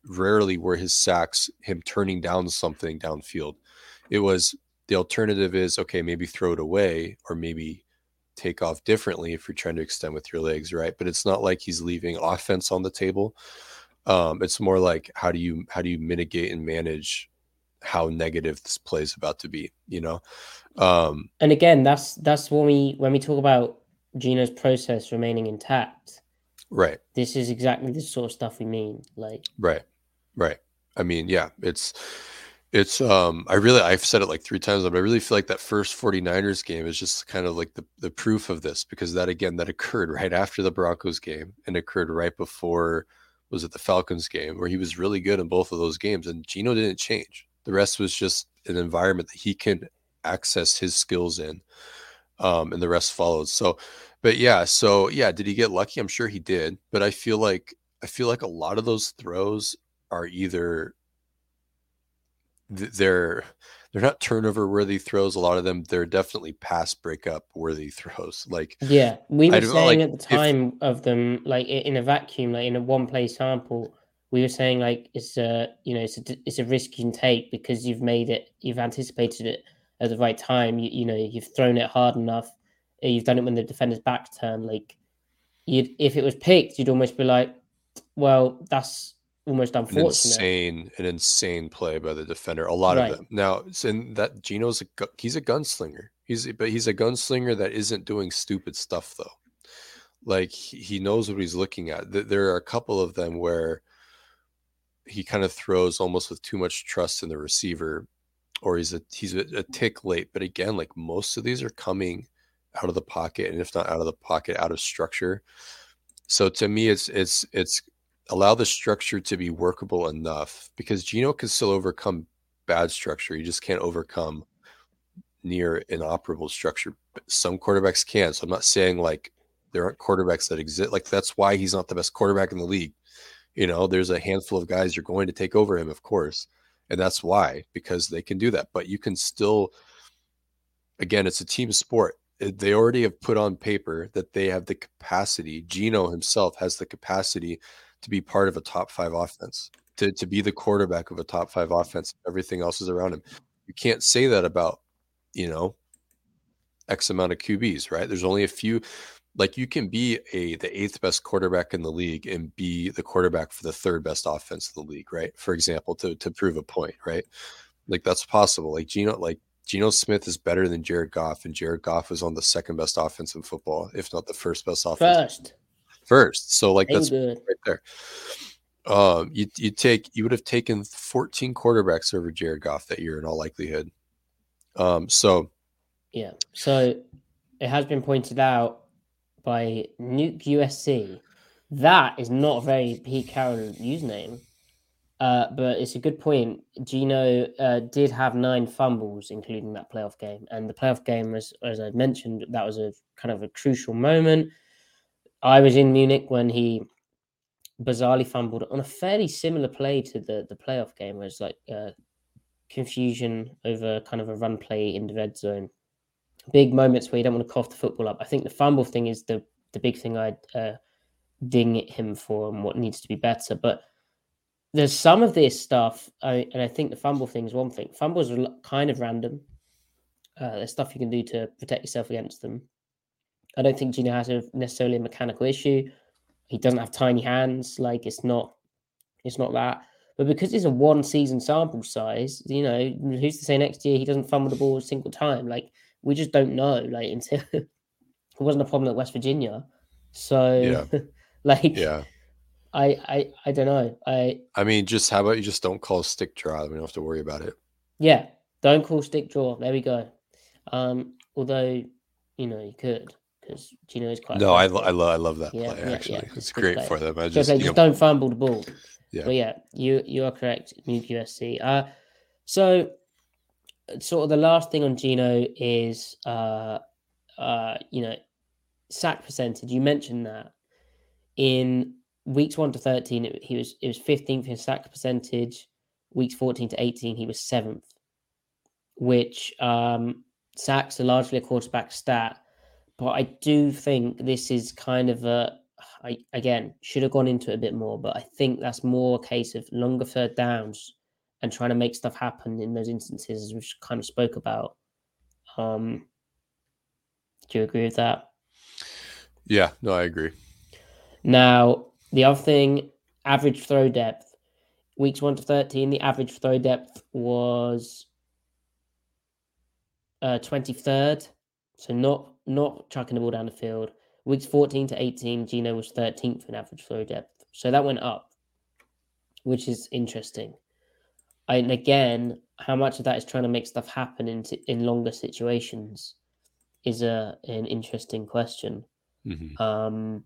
rarely were his sacks him turning down something downfield. It was the alternative is okay, maybe throw it away or maybe take off differently if you're trying to extend with your legs, right? But it's not like he's leaving offense on the table. Um, it's more like how do you how do you mitigate and manage how negative this play is about to be, you know? Um, and again, that's that's when we when we talk about Geno's process remaining intact. Right. This is exactly the sort of stuff we mean. Like Right. Right. I mean, yeah, it's it's um I really I've said it like three times, but I really feel like that first 49ers game is just kind of like the, the proof of this because that again that occurred right after the Broncos game and occurred right before was it the Falcons game where he was really good in both of those games and Geno didn't change. The rest was just an environment that he can access his skills in. Um, and the rest followed. So, but yeah, so yeah, did he get lucky? I'm sure he did. But I feel like I feel like a lot of those throws are either they're they're not turnover worthy throws. A lot of them they're definitely pass breakup worthy throws. Like yeah, we were saying like, at the time if, of them like in a vacuum, like in a one play sample, we were saying like it's a you know it's a it's a risk you can take because you've made it, you've anticipated it at the right time. You, you know, you've thrown it hard enough. You've done it when the defender's back turn. Like, you'd if it was picked, you'd almost be like, well, that's almost unfortunate. An insane, an insane play by the defender. A lot right. of them. Now, in that Geno's a he's a gunslinger. He's but he's a gunslinger that isn't doing stupid stuff though. Like he knows what he's looking at. There are a couple of them where he kind of throws almost with too much trust in the receiver or he's a he's a, a, tick late. But again, like most of these are coming out of the pocket, and if not out of the pocket, out of structure. So to me, it's it's it's allow the structure to be workable enough because Geno can still overcome bad structure. You just can't overcome near inoperable structure. Some quarterbacks can. So I'm not saying like there aren't quarterbacks that exist. Like that's why he's not the best quarterback in the league. You know, there's a handful of guys you're going to take over him, of course and that's why because they can do that but you can still again it's a team sport Eh, they already have put on paper that they have the capacity Geno himself has the capacity to be part of a top five offense to, to be the quarterback of a top five offense everything else is around him you can't say that about you know x amount of qb's right there's only a few like you can be a the eighth best quarterback in the league and be the quarterback for the third best offense in the league, right? For example, to to prove a point, right? Like that's possible. Like Geno, like Geno Smith is better than Jared Goff, and Jared Goff is on the second best offense in football, if not the first best offense. First. First. So like that's good. right there. Um, you you take you would have taken 14 quarterbacks over Jared Goff that year in all likelihood. Um, so Yeah. So it has been pointed out by Nuke USC that is not a very Pete Carroll username. Uh, but it's a good point. Geno uh, did have nine fumbles, including that playoff game, and the playoff game, as as I mentioned, that was a kind of a crucial moment. I was in Munich when he bizarrely fumbled on a fairly similar play to the the playoff game, where it's like uh, confusion over kind of a run play in the red zone. Big moments where you don't want to cough the football up. I think the fumble thing is the the big thing I'd uh, ding him for and what needs to be better, but there's some of this stuff, I, and I think the fumble thing is one thing. Fumbles are kind of random. Uh, there's stuff you can do to protect yourself against them. I don't think Geno has a necessarily a mechanical issue. He doesn't have tiny hands. Like it's not, it's not that. But because it's a one season sample size, you know, who's to say next year he doesn't fumble the ball a single time? Like we just don't know. Like [laughs] until it wasn't a problem at West Virginia, so Yeah. [laughs] like yeah, I I I don't know. I I mean, just how about you just don't call stick draw? We don't have to worry about it. Yeah, don't call stick draw. There we go. Um, although you know you could because Geno is quite. No, I, lo- I love I love that Yeah, play. yeah, actually, yeah, it's great for them. I Just, just, like, just don't fumble the ball. Yeah. But yeah, you you are correct. Nuke USC. Uh, so sort of the last thing on Geno is uh, uh, you know, sack percentage. You mentioned that in weeks one to thirteen, he was it was fifteenth in sack percentage. Weeks fourteen to eighteen, he was seventh. Which um, sacks are largely a quarterback stat, but I do think this is kind of a. I again should have gone into it a bit more, but I think that's more a case of longer third downs and trying to make stuff happen in those instances, as we've kind of spoke about. Um, do you agree with that? yeah, no, I agree. Now, the other thing, average throw depth. Weeks 1 to 13, the average throw depth was uh, 23rd. So not not chucking the ball down the field. Weeks 14 to 18, Geno was 13th in average throw depth. So that went up, which is interesting. And again, how much of that is trying to make stuff happen in, in longer situations is a an interesting question. Mhm. Um,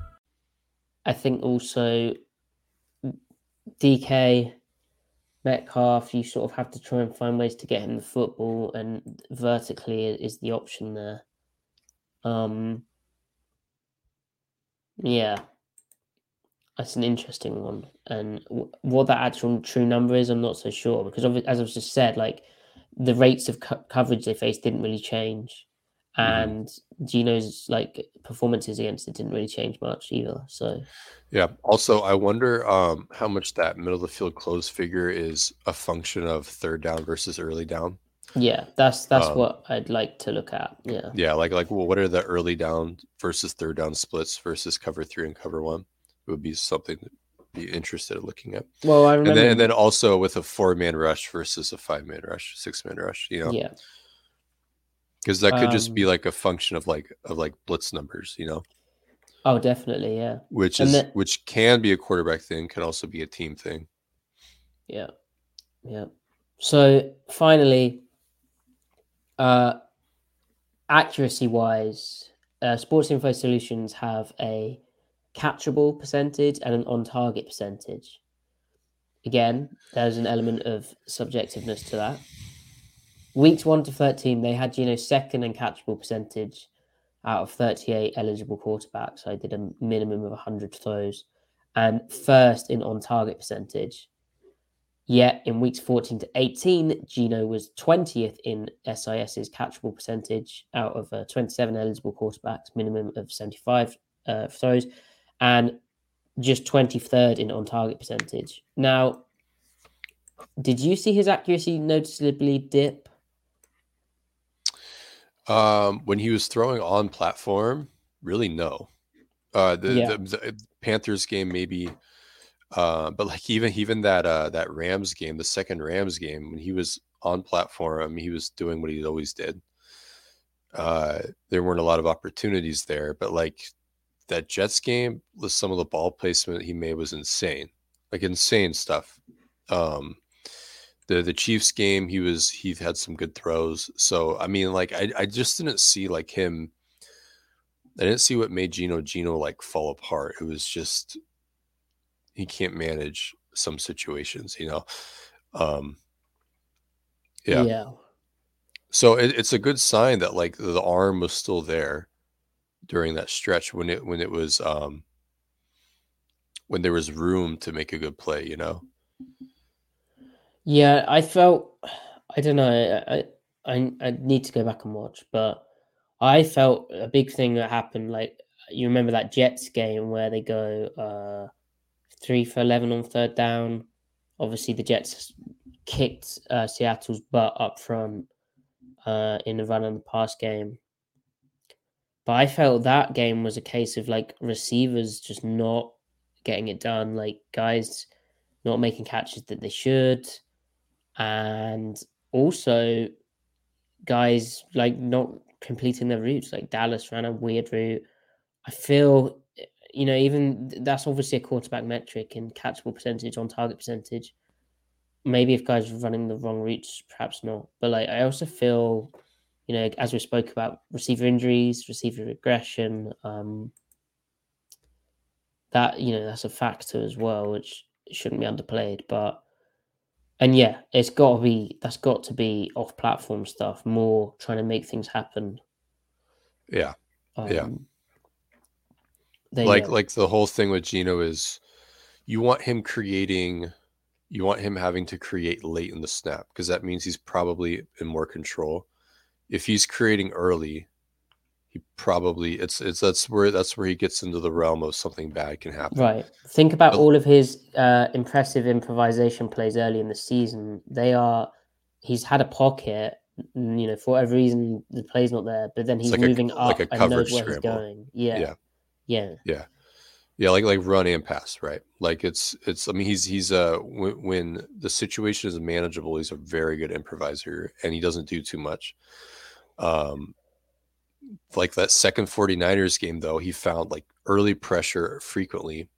I think also DK Metcalf, you sort of have to try and find ways to get him the football, and vertically is the option there. Um, yeah, that's an interesting one, and w- what that actual true number is, I'm not so sure because, as I've just said, like the rates of co- coverage they faced didn't really change, and Geno's like performances against it didn't really change much either. So. Yeah. Also, I wonder um, how much that middle of the field close figure is a function of third down versus early down. Yeah, that's that's Um, what I'd like to look at. Yeah. Yeah, like like well, what are the early down versus third down splits versus cover three and cover one? It would be something to be interested in looking at. Well, I And remember. then and then also with a four man rush versus a five man rush, six man rush, you know, Yeah. Because that could just be Um, like a function of like of like blitz numbers, you know, Oh, definitely. Yeah. which And is then- which can be a quarterback thing, can also be a team thing. Yeah. Yeah. So finally, uh, accuracy wise, uh, Sports Info Solutions have a catchable percentage and an on target percentage. Again, there's an element of subjectiveness to that. Weeks one to 13, they had, know, second and catchable percentage out of 38 eligible quarterbacks. I did a minimum of 100 throws and first in on target percentage. Yet in weeks 14 to 18, Geno was 20th in SIS's catchable percentage out of uh, 27 eligible quarterbacks, minimum of 75 uh, throws, and just 23rd in on target percentage. Now, did you see his accuracy noticeably dip? Um, when he was throwing on platform, really no. Uh, the, Yeah. the, the Panthers game maybe, uh, but like even even that uh that Rams game, the second Rams game, when he was on platform, he was doing what he always did. Uh, there weren't a lot of opportunities there, but like that Jets game, with some of the ball placement he made was insane, like insane stuff. Um, the the Chiefs game, he was he had some good throws. So I mean, like I I just didn't see like him. I didn't see what made Geno Geno like fall apart. It was just he can't manage some situations, you know. Um, yeah. Yeah. So it, it's a good sign that like the arm was still there during that stretch when it when it was um when there was room to make a good play, you know. Yeah, I felt I don't know. I I I need to go back and watch, but I felt a big thing that happened. Like you remember that Jets game where they go uh three for eleven on third down. Obviously, the Jets kicked uh, Seattle's butt up front uh, in the run and the pass game. But I felt that game was a case of like receivers just not getting it done, like guys not making catches that they should, and also guys like not completing their routes. Like Dallas ran a weird route. I feel, you know, even that's obviously a quarterback metric and catchable percentage on target percentage. Maybe if guys are running the wrong routes, perhaps not. But like, I also feel, you know, as we spoke about receiver injuries, receiver regression, um, that you know that's a factor as well, which shouldn't be underplayed. But and yeah, it's got to be that's got to be off platform stuff more, trying to make things happen. Yeah. Yeah. Um, you like like the whole thing with Geno is you want him creating you want him having to create late in the snap because that means he's probably in more control. If he's creating early, he probably it's it's that's where that's where he gets into the realm of something bad can happen. Right. Think about But- all of his uh, impressive improvisation plays early in the season. They are. He's had a pocket. You know, for whatever reason, the play's not there, but then he's like a- moving like up a and knows where he's going. Yeah. Yeah. Yeah. Yeah. Yeah, like like run and pass, right? Like it's it's. I mean, he's he's uh when, when the situation is manageable, he's a very good improviser, and he doesn't do too much. Um, like that second 49ers game though, he found like early pressure frequently,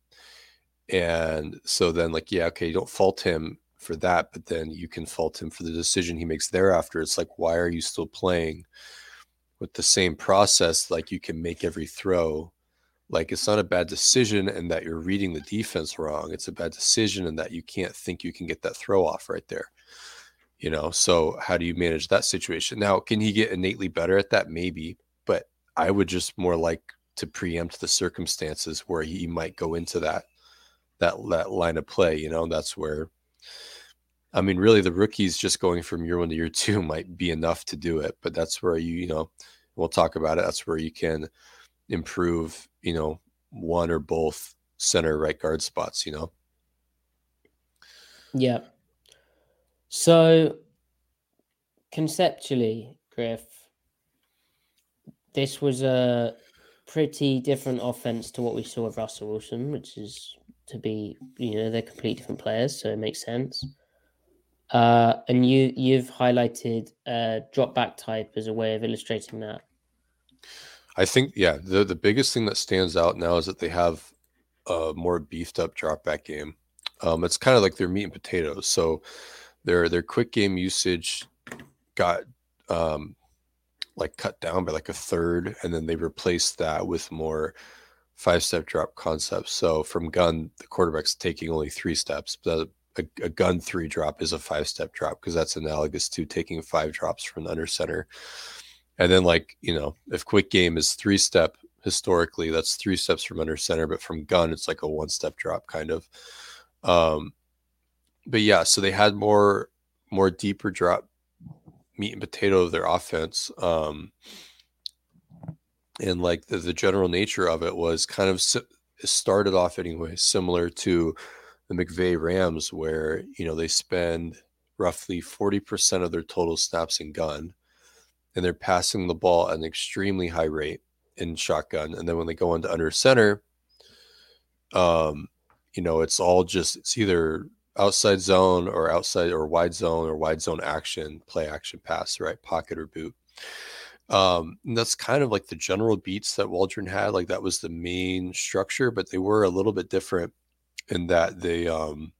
and so then like yeah, okay, you don't fault him for that, but then you can fault him for the decision he makes thereafter. It's like why are you still playing with the same process? Like you can make every throw. Like it's not a bad decision and that you're reading the defense wrong. It's a bad decision and that you can't think you can get that throw off right there you know? So how do you manage that situation? Now can he get innately better at that? Maybe i would just more like to preempt the circumstances where he might go into that that that line of play you know that's where i mean really the rookies just going from year one to year [laughs] two might be enough to do it but that's where you you know we'll talk about it that's where you can improve, you know, one or both center right guard spots, you know. Yeah. So conceptually, Griff, this was a pretty different offense to what we saw with Russell Wilson, which is to be, you know, they're complete different players, so it makes sense. Uh, and you you've highlighted uh, drop back type as a way of illustrating that. I think yeah, the the biggest thing that stands out now is that they have a more beefed up drop back game. Um, it's kind of like their meat and potatoes. So their their quick game usage got um, like cut down by like a third, and then they replaced that with more five step drop concepts. So from gun, the quarterback's taking only three steps, but a, a gun three drop is a five step drop because that's analogous to taking five drops from the under center. And then, like, you know, if quick game is three step historically, that's three steps from under center, but from gun, it's like a one step drop kind of. Um, but yeah, so they had more, more deeper drop meat and potato of their offense. Um, and like the, the general nature of it was kind of started off anyway, similar to the McVay Rams, where, you know, they spend roughly 40% of their total snaps in gun and they're passing the ball at an extremely high rate in shotgun. And then when they go into under center, um, you know, it's all just it's either outside zone or outside or wide zone or wide zone action, play action pass, right? Pocket or boot. Um, that's kind of like the general beats that Waldron had. Like that was the main structure, but they were a little bit different in that they um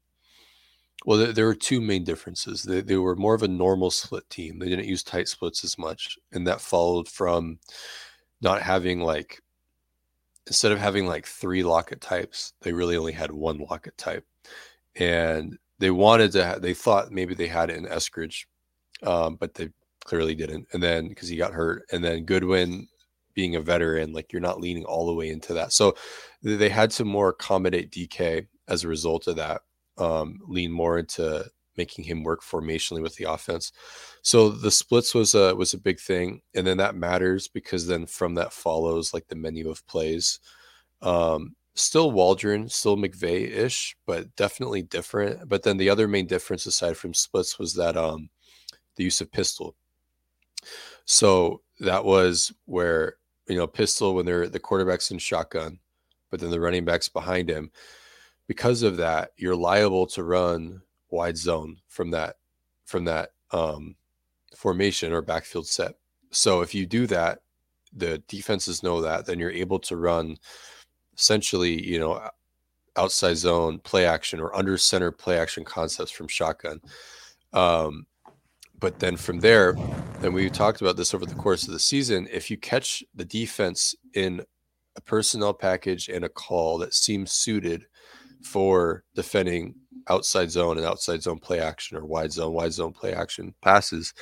well there, there were two main differences they, they were more of a normal split team they didn't use tight splits as much and that followed from not having like instead of having like three Lockett types they really only had one Lockett type and they wanted to have, they thought maybe they had it in eskridge um, but they clearly didn't and then because he got hurt and then goodwin being a veteran like you're not leaning all the way into that so they had to more accommodate dk as a result of that, um, lean more into making him work formationally with the offense. So the splits was a was a big thing, and then that matters because then from that follows like the menu of plays. Um, still Waldron, still McVay ish, but definitely different. But then the other main difference aside from splits was that um, the use of pistol. So that was where you know pistol when they're the quarterbacks in shotgun, but then the running backs behind him because of that, you're liable to run wide zone from that from that um, formation or backfield set. So if you do that, the defenses know that, then you're able to run essentially, you know, outside zone play action or under center play action concepts from shotgun. Um, but then from there, and we talked about this over the course of the season, if you catch the defense in a personnel package and a call that seems suited for defending outside zone and outside zone play action or wide zone, wide zone play action passes,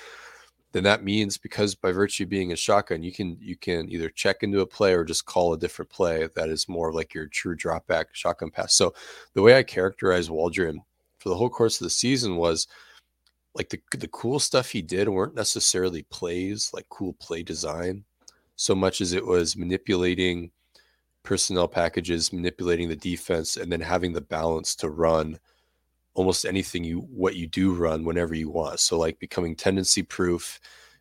then that means because by virtue of being a shotgun, you can you can either check into a play or just call a different play that is more like your true drop back shotgun pass. So the way I characterize Waldron for the whole course of the season was like the the cool stuff he did weren't necessarily plays like cool play design so much as it was manipulating personnel packages, manipulating the defense, and then having the balance to run almost anything you what you do run whenever you want. So like becoming tendency proof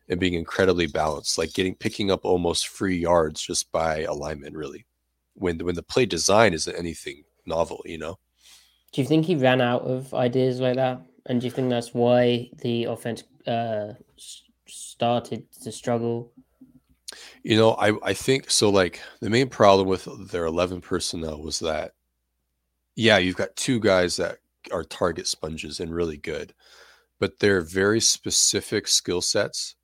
and being incredibly balanced, like getting picking up almost free yards just by alignment, really. When when the play design isn't anything novel, you know. Do you think he ran out of ideas like that? And do you think that's why the offense uh, started to struggle you know, I I think so. Like the main problem with their eleven personnel was that, yeah, you've got two guys that are target sponges and really good, but they're very specific skill sets.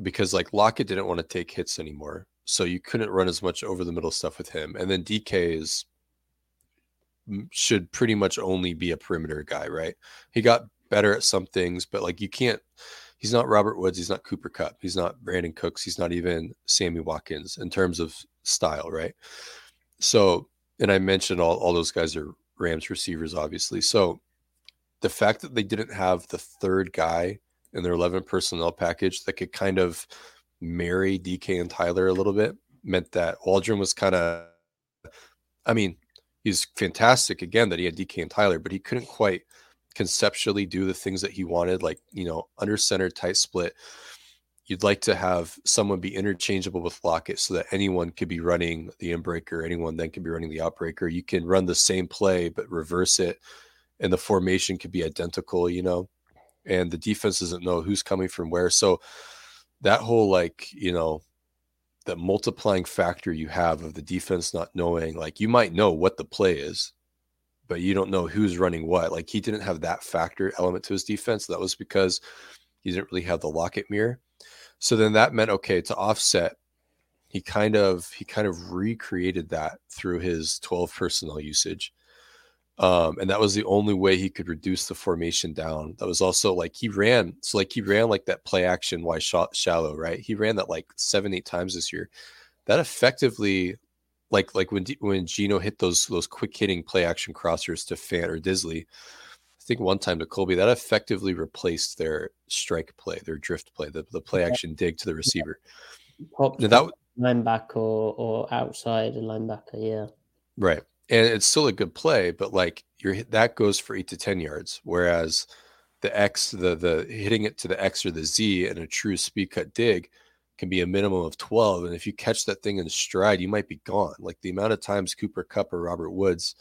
Because like Lockett didn't want to take hits anymore, so you couldn't run as much over the middle stuff with him. And then DK is should pretty much only be a perimeter guy, right? He got better at some things, but like you can't he's not Robert Woods, he's not Cooper Kupp, he's not Brandin Cooks, he's not even Sammy Watkins in terms of style, right? So, and I mentioned all, all those guys are Rams receivers, obviously. So the fact that they didn't have the third guy in their 11 personnel package that could kind of marry DK and Tyler a little bit meant that Waldron was kind of, I mean, he's fantastic again that he had DK and Tyler, but he couldn't quite conceptually do the things that he wanted, like, you know, under center, tight split. You'd like to have someone be interchangeable with Lockett so that anyone could be running the inbreaker, anyone then could be running the outbreaker. You can run the same play, but reverse it, and the formation could be identical, you know, and the defense doesn't know who's coming from where. So that whole, like, you know, that multiplying factor you have of the defense not knowing, like, you might know what the play is, but you don't know who's running what. Like he didn't have that factor element to his defense. That was because he didn't really have the Lockett mirror. So then that meant okay to offset. He kind of he kind of recreated that through his 12 personnel usage. Um, and that was the only way he could reduce the formation down. That was also like he ran, so like he ran like that play action Y shallow, right? He ran that like seven, eight times this year. That effectively, like like when when Geno hit those those quick hitting play action crossers to Fant or Dissly, I think one time to Colby, that effectively replaced their strike play, their drift play, the, the play action dig to the receiver. Pop that linebacker or, or outside a linebacker, yeah. Right. And it's still a good play, but like you're that goes for eight to ten yards. Whereas the X, the the hitting it to the X or the Z and a true speed cut dig can be a minimum of 12. And if you catch that thing in stride, you might be gone. Like the amount of times Cooper Kupp or Robert Woods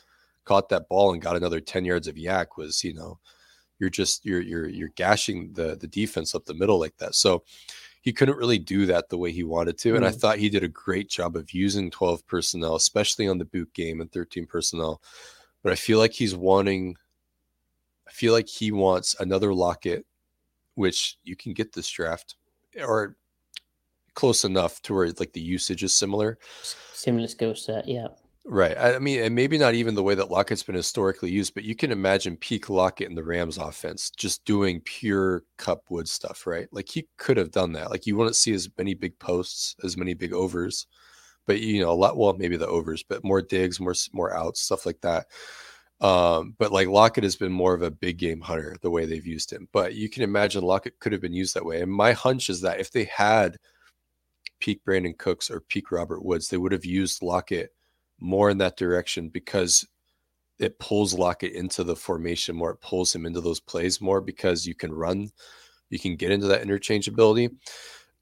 caught that ball and got another 10 yards of YAC was, you know, you're just you're you're you're gashing the the defense up the middle like that. So he couldn't really do that the way he wanted to. And mm. I thought he did a great job of using 12 personnel, especially on the boot game and 13 personnel. But I feel like he's wanting I feel like he wants another Lockett, which you can get this draft or close enough to where it's like the usage is similar. Similar skill set, yeah. Right. I mean, and maybe not even the way that Lockett's been historically used, but you can imagine peak Lockett in the Rams offense just doing pure Kupp wood stuff, right? Like he could have done that. Like you wouldn't see as many big posts, as many big overs, but you know, a lot well, maybe the overs, but more digs, more more outs, stuff like that. Um, but like Lockett has been more of a big game hunter the way they've used him. But you can imagine Lockett could have been used that way. And my hunch is that if they had peak Brandin Cooks or peak Robert Woods, they would have used Lockett more in that direction because it pulls Lockett into the formation more. It pulls him into those plays more because you can run, you can get into that interchangeability.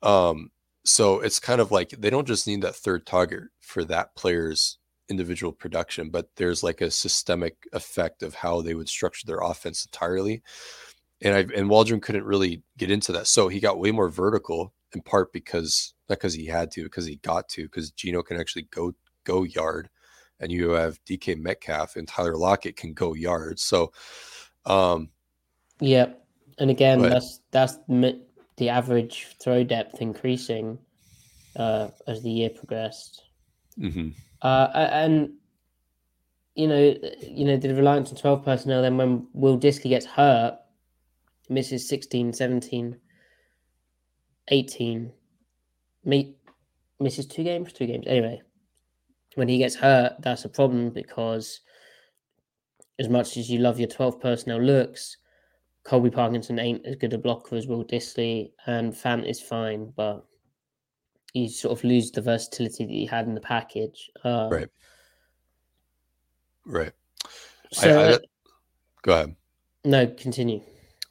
Um, so it's kind of like they don't just need that third target for that player's individual production, but there's like a systemic effect of how they would structure their offense entirely. And I and Waldron couldn't really get into that. So he got way more vertical in part because not because he had to, because he got to, because Geno can actually go go yard, and you have DK Metcalf and Tyler Lockett can go yards. So, um, yeah, and again, but, that's that's the average throw depth increasing uh, as the year progressed. Mm-hmm. Uh, and you know, you know, the reliance on 12 personnel, then when Will Dissly gets hurt, misses 16, 17, 18, meet, misses two games, two games. Anyway, when he gets hurt, that's a problem because as much as you love your 12 personnel looks, Colby Parkinson ain't as good a blocker as Will Dissly, and Fant is fine, but you sort of lose the versatility that you had in the package. Um, right. Right. So, I, I, go ahead. No, continue.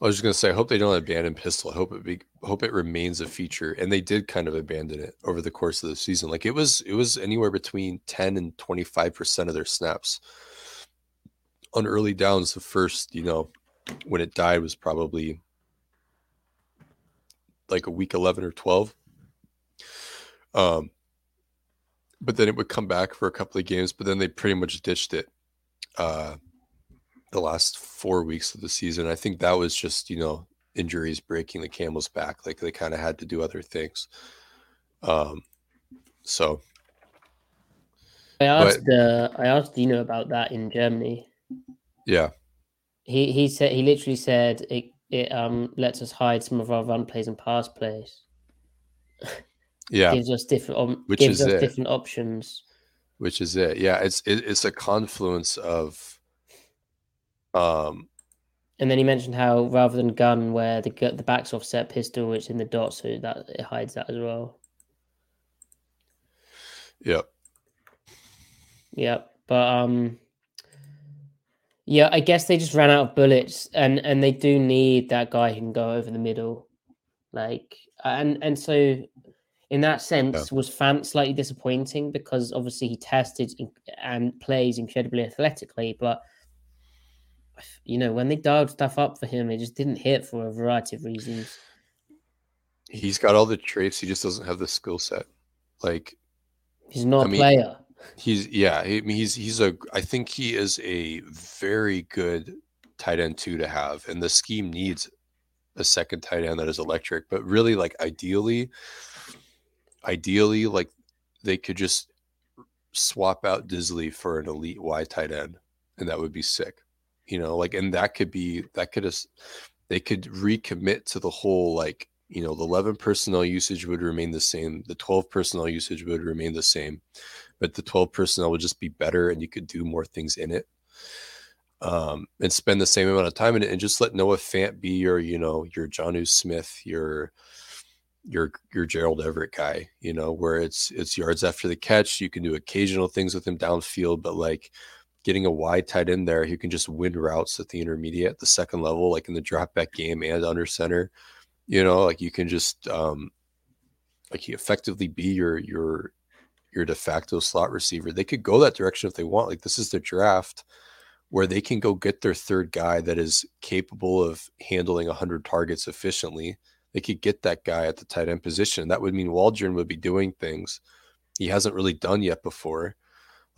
I was just gonna say, I hope they don't abandon pistol. I hope it be, hope it remains a feature, and they did kind of abandon it over the course of the season. Like it was, it was anywhere between ten and twenty five percent of their snaps on early downs. The first, you know, when it died was probably like a week eleven or twelve. Um, but then it would come back for a couple of games, but then they pretty much ditched it. Uh, the last four weeks of the season. I think that was just, you know, injuries breaking the camel's back. Like they kind of had to do other things. Um, so I asked, but, uh, I asked Dino about that in Germany. Yeah. He, he said, he literally said it, it, um, lets us hide some of our run plays and pass plays. [laughs] Yeah. gives us different, um, Which gives us it. different options. Which is it. Yeah. It's, it, it's a confluence of, um, and then he mentioned how rather than gun, where the the back's offset pistol, it's in the dot, so that it hides that as well. Yep. Yep. But um, yeah, I guess they just ran out of bullets, and and they do need that guy who can go over the middle, like and and so in that sense yeah. was Fant slightly disappointing because obviously he tested and plays incredibly athletically, but you know, when they dialed stuff up for him, it just didn't hit for a variety of reasons. He's got all the traits, he just doesn't have the skill set. Like he's not I a mean, player. He's yeah, he, mean he's he's a I think he is a very good tight end two to have, and the scheme needs a second tight end that is electric. But really, like ideally, ideally, like they could just swap out Dissly for an elite Y tight end and that would be sick. You know, like, and that could be that could just they could recommit to the whole like you know the 11 personnel usage would remain the same the 12 personnel usage would remain the same but the 12 personnel would just be better and you could do more things in it um, and spend the same amount of time in it and just let Noah Fant be your, you know, your Jonnu Smith, your your your Gerald Everett guy, you know, where it's it's yards after the catch. You can do occasional things with him downfield, but like getting a wide tight end there, he can just win routes at the intermediate, the second level, like in the drop back game and under center. You know, like you can just um like he effectively be your your your de facto slot receiver. They could go that direction if they want. Like this is their draft where they can go get their third guy that is capable of handling 100 targets efficiently. They could get that guy at the tight end position. That would mean Waldron would be doing things he hasn't really done yet before.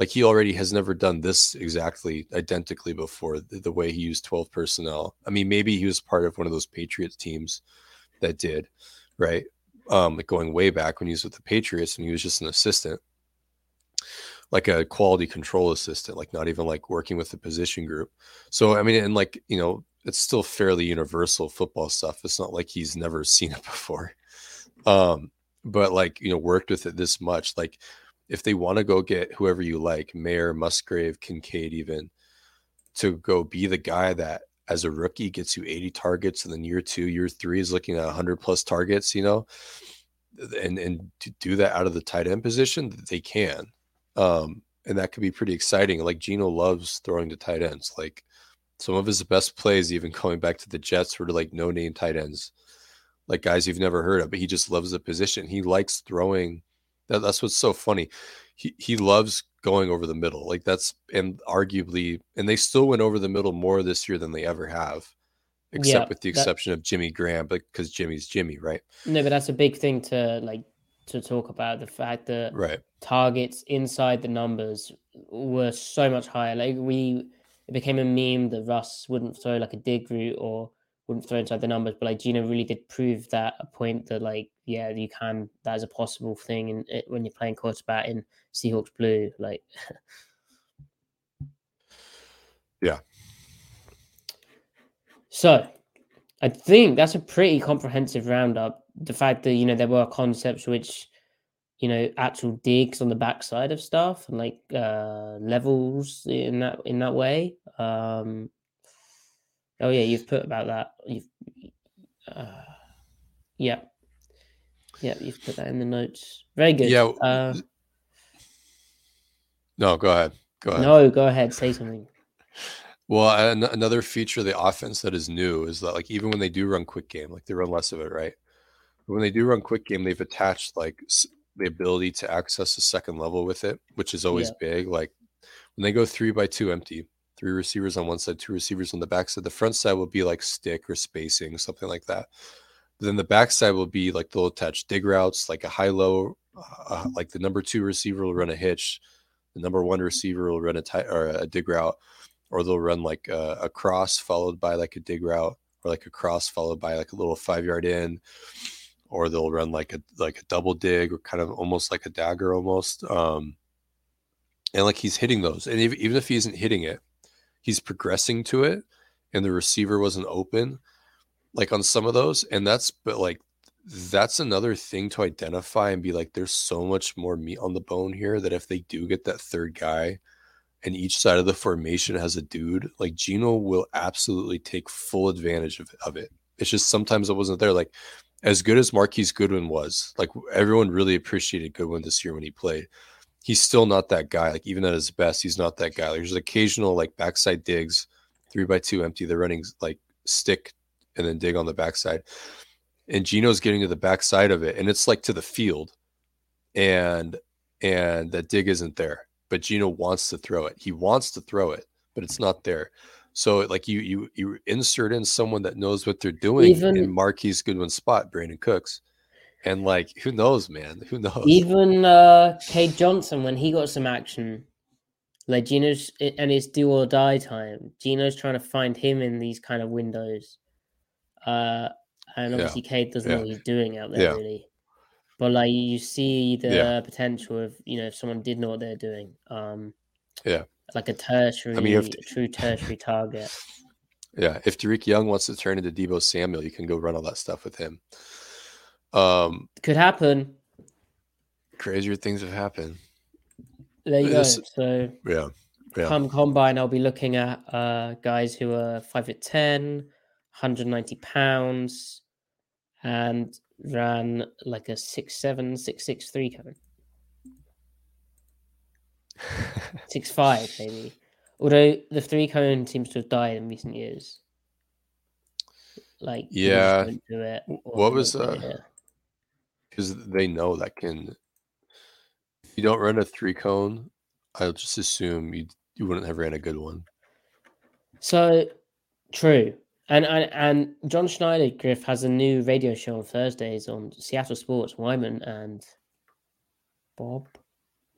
Like he already has never done this exactly identically before the, the way he used 12 personnel. I mean, maybe he was part of one of those Patriots teams that did, right? Um, like going way back when he was with the Patriots and he was just an assistant like a quality control assistant, like not even like working with the position group. So I mean, and like you know, it's still fairly universal football stuff. It's not like he's never [laughs] seen it before. Um, but like you know, worked with it this much. Like if they want to go get whoever you like, Mayer, Musgrave, Kincaid, even to go be the guy that as a rookie gets you 80 targets and then year two, year three is looking at 100 plus targets, you know, and and to do that out of the tight end position, they can. Um, and that could be pretty exciting. Like Geno loves throwing to tight ends. Like some of his best plays, even going back to the Jets, were to like no name tight ends, like guys you've never heard of, but he just loves the position. He likes throwing. That, that's what's so funny. He he loves going over the middle. Like that's and arguably, and they still went over the middle more this year than they ever have, except Yeah, with the that- exception of Jimmy Graham, because Jimmy's Jimmy, right? No, but that's a big thing to like to talk about the fact that Right. targets inside the numbers were so much higher. Like we, it became a meme that Russ wouldn't throw like a dig route or wouldn't throw inside the numbers, but like Geno really did prove that a point that like yeah you can that is a possible thing in it, when you're playing quarterback in Seahawks blue. Like [laughs] Yeah. So, I think that's a pretty comprehensive roundup. The fact that you know there were concepts which, you know, actual digs on the backside of stuff and like uh levels in that in that way. Um Oh yeah, you've put about that. You've uh, yeah, yeah, you've put that in the notes. Very good. Yeah, Uh, No, go ahead. Go ahead. no, go ahead. Say something. Well, an- another feature of the offense that is new is that like even when they do run quick game, like they run less of it, right? But when they do run quick game, they've attached like s- the ability to access the second level with it, which is always Yeah. big. Like when they go three by two empty, three receivers on one side, two receivers on the back side. The front side will be like stick or spacing, something like that. But then the backside will be like they'll attach dig routes, like a high low, uh, like the number two receiver will run a hitch, the number one receiver will run a tight or a dig route, or they'll run like a, a cross followed by like a dig route, or like a cross followed by like a little five yard in, or they'll run like a like a double dig or kind of almost like a dagger almost. Um, and like he's hitting those, and if, even if he isn't hitting it, he's progressing to it, and the receiver wasn't open, like on some of those, and that's but like that's another thing to identify and be like, there's so much more meat on the bone here that if they do get that third guy and each side of the formation has a dude, like Geno will absolutely take full advantage of, of it. It's just sometimes it wasn't there. Like as good as Marquise Goodwin was, like everyone really appreciated Goodwin this year when he played. He's still not that guy. Like even at his best, he's not that guy. Like, there's occasional like backside digs, three by two empty. They're running like stick and then dig on the backside. And Geno's getting to the backside of it, and it's like to the field, and and that dig isn't there. But Geno wants to throw it. He wants to throw it, but it's not there. So like you you you insert in someone that knows what they're doing Even- in Marquise Goodwin's spot, Brandin Cooks. And like who knows, man? Who knows? Even uh Cade Johnson, when he got some action, like Geno's and it's do or die time. Geno's trying to find him in these kind of windows. Uh and Yeah. obviously Cade doesn't know what he's doing out there Yeah. really. But like you see the Yeah. potential of, you know, if someone did know what they're doing. Um Yeah. like a tertiary, if- a true tertiary target. Yeah, if Dareke Young wants to turn into Deebo Samuel, you can go run all that stuff with him. Um, Could happen. crazier things have happened. There you go. So Yeah, yeah. come combine, I'll be looking at uh, guys who are five foot 10, 190 pounds, and ran like a six seven, six six three cone. [laughs] Six five maybe. Although the three cone seems to have died in recent years. Like Yeah. it, what was, uh, because they know that can. If you don't run a three cone, I'll just assume you you wouldn't have ran a good one. So true. And, and and John Schneider Griff has a new radio show on Thursdays on Seattle Sports, Wyman and Bob.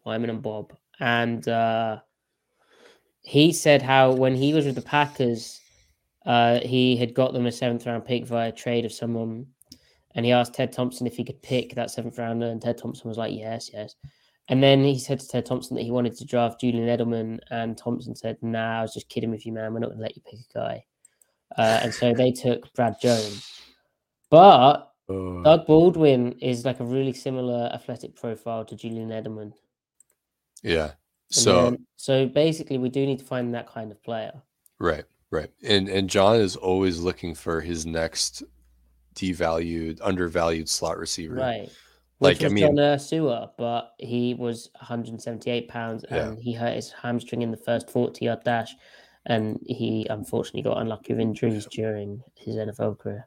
Wyman and Bob. And uh he said how when he was with the Packers, uh he had got them a seventh round pick via trade of someone and he asked Ted Thompson if he could pick that seventh rounder, and Ted Thompson was like, Yes, yes. And then he said to Ted Thompson that he wanted to draft Julian Edelman, and Thompson said, Nah, I was just kidding with you, man. We're not going to let you pick a guy. Uh, and so they took Brad Jones. But Uh, Doug Baldwin is like a really similar athletic profile to Julian Edelman. yeah. And So then- so basically, we do need to find that kind of player. Right, right. And and John is always looking for his next devalued, undervalued slot receiver. Right. Like, Which I was mean- John Ursua, but he was 178 pounds Yeah. and he hurt his hamstring in the first 40 yard dash. And he unfortunately got unlucky with injuries during his NFL career.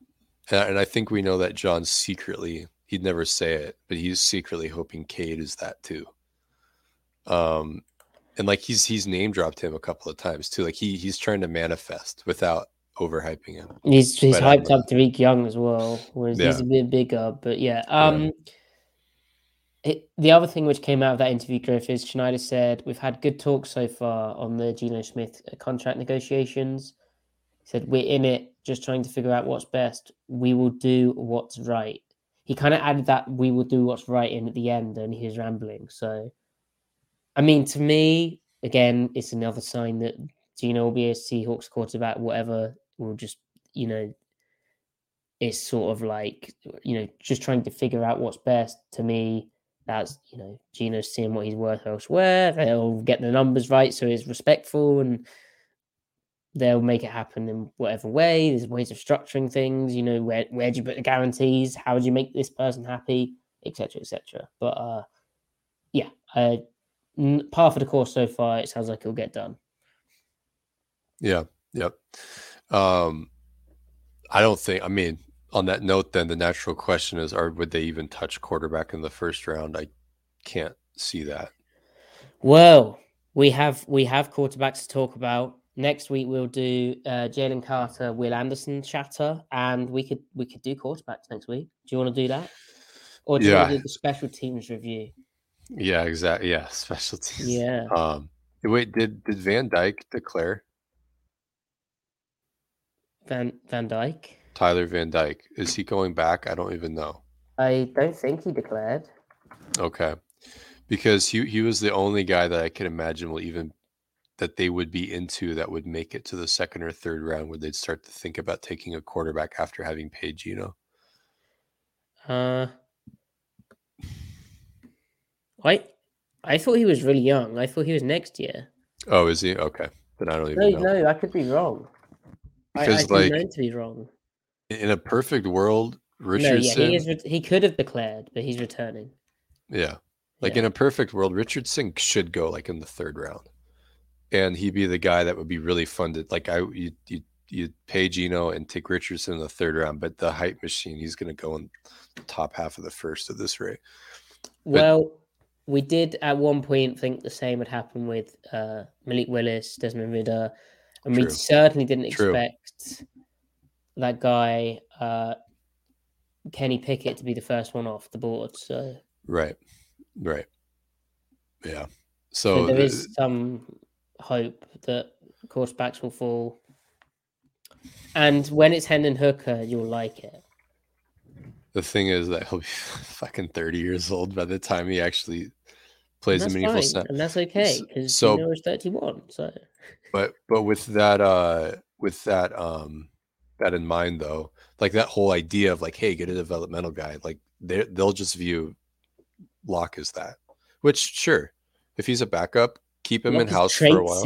And, and I think we know that John secretly, he'd never say it, but he's secretly hoping Cade is that too. Um and like he's he's name dropped him a couple of times too. Like he he's trying to manifest without overhyping him. He's he's um, hyped up Dareke Young as well, whereas he's a bit bigger. But yeah, um, the other thing which came out of that interview, Griff, is Schneider said we've had good talks so far on the Geno Smith uh, contract negotiations. He said we're in it, just trying to figure out what's best. We will do what's right. He kind of added that we will do what's right in at the end, and he was rambling. So, I mean, to me, again, it's another sign that Geno will be a Seahawks quarterback. Whatever will just you know it's sort of like you know just trying to figure out what's best to me that's you know Geno's seeing what he's worth elsewhere they'll get the numbers right so he's respectful and they'll make it happen in whatever way there's ways of structuring things you know where where do you put the guarantees how do you make this person happy etc etc but uh yeah uh par for the course so far it sounds like it'll get done Yeah. Yep. Um, I don't think. I mean, on that note, then the natural question is: Are would they even touch quarterback in the first round? I can't see that. Well, we have we have quarterbacks to talk about. Next week we'll do uh, Jalen Carter, Will Anderson chatter, and we could we could do quarterbacks next week. Do you want to do that, or do you want to do the special teams review? Yeah. Exactly. Yeah. [laughs] Special teams. Yeah, Um. Wait. Did did Van Dyke declare Van Van Dyke. Tyler Van Dyke? Is he going back? I don't even know. I don't think he declared. Okay. Because he he was the only guy that I can imagine will even that they would be into that would make it to the second or third round where they'd start to think about taking a quarterback after having paid Geno. Uh, I I thought he was really young. I thought he was next year. Oh, is he? Okay. Then I don't No, know. no, I could be wrong. I, I Because, like, to be wrong. In a perfect world, Richardson. No, yeah, he is. He could have declared, but he's returning. Yeah. Like Yeah. in a perfect world, Richardson should go like in the third round. And he'd be the guy that would be really funded. Like I you you you pay Geno and take Richardson in the third round, but the hype machine, he's gonna go in the top half of the first of this rate. Well, we did at one point think the same would happen with uh, Malik Willis, Desmond Ridder, and we certainly didn't True. expect that guy uh, Kenny Pickett to be the first one off the board. So, Right. Right. Yeah. so So, there the- is some hope that quarterbacks will fall. And when it's Hendon Hooker, you'll like it. the thing is that he'll be [laughs] fucking 30 years old by the time he actually plays a that's meaningful fine, snap. and that's okay because so- is 31. So But but with that uh with that um that in mind though, like that whole idea of like, hey, get a developmental guy, like they they'll just view Lock as that. Which sure, if he's a backup, keep him in Locke house for a while.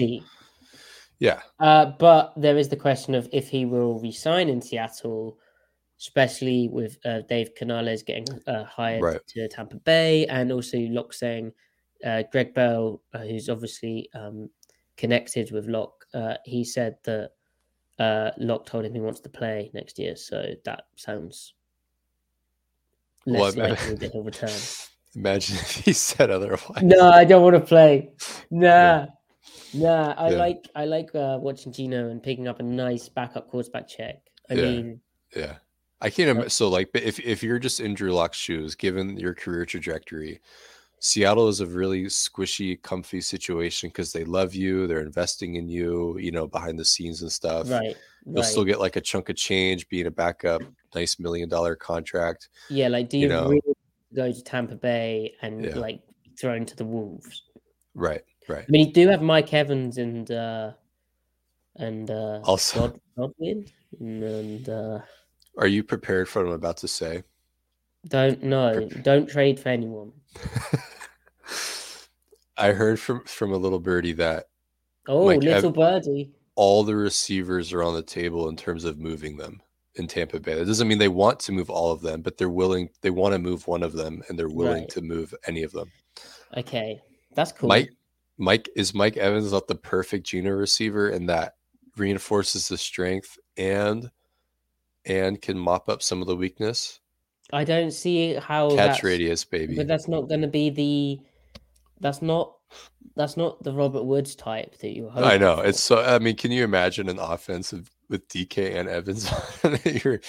Yeah, Uh, but there is the question of if he will resign in Seattle, especially with uh, Dave Canales getting uh, hired Right. to Tampa Bay, and also Lock saying uh, Greg Bell, uh, who's obviously um, connected with Lock, uh, he said that uh, Lock told him he wants to play next year, so that sounds Well, less I- likely that [laughs] he'll return. Imagine if he said otherwise. No, I don't want to play. Nah, nah. I Yeah. like I like uh, watching Geno and picking up a nice backup quarterback check. I Yeah. mean, Yeah. I can't imagine. So, like, but if, if you're just in Drew Lock's shoes, given your career trajectory, Seattle is a really squishy, comfy situation because they love you. They're investing in you, you know, behind the scenes and stuff. right, You'll right. still get like a chunk of change being a backup, nice million dollar contract. yeah, like do you you, know. really go to Tampa Bay and Yeah. like thrown to the wolves? Right. Right. I mean, you do have Mike Evans and uh and uh Also- God, Godwin and uh Are you prepared for what I'm about to say? don't know, don't trade for anyone. [laughs] I heard from from a little birdie that Oh, little birdie. all the receivers are on the table in terms of moving them in Tampa Bay. That doesn't mean they want to move all of them, but they're willing. They want to move one of them, and they're willing Right. to move any of them. Okay, that's cool. Mike, Mike is Mike Evans not the perfect Geno receiver, and that reinforces the strength and and can mop up some of the weakness. I don't see how Catch radius, baby. But that's not going to be the. That's not. That's not the Robert Woods type that you. I know it's so. I mean, can you imagine an offensive with DK and Evans? [laughs] you're,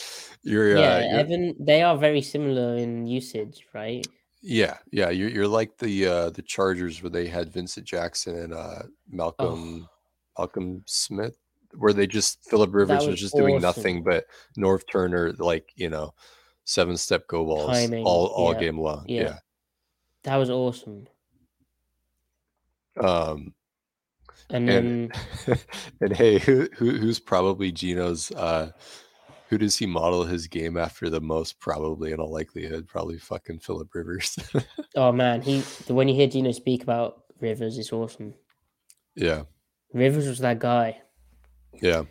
you're, Yeah, uh, you're- Evan. They are very similar in usage, right? Yeah, yeah, you're you're like the uh the Chargers where they had Vincent Jackson and uh Malcolm Malcolm Smith, where they just Philip Rivers was, was just doing nothing but Norv Turner like you know seven step go balls Timing, all all yeah, game long. yeah. That was awesome. Um And then and [laughs] and hey, who, who who's probably Geno's uh who does he model his game after the most? Probably in all likelihood, probably fucking Philip Rivers. [laughs] oh man, he when you hear Geno speak about Rivers, it's awesome. yeah. Rivers was that guy. Yeah.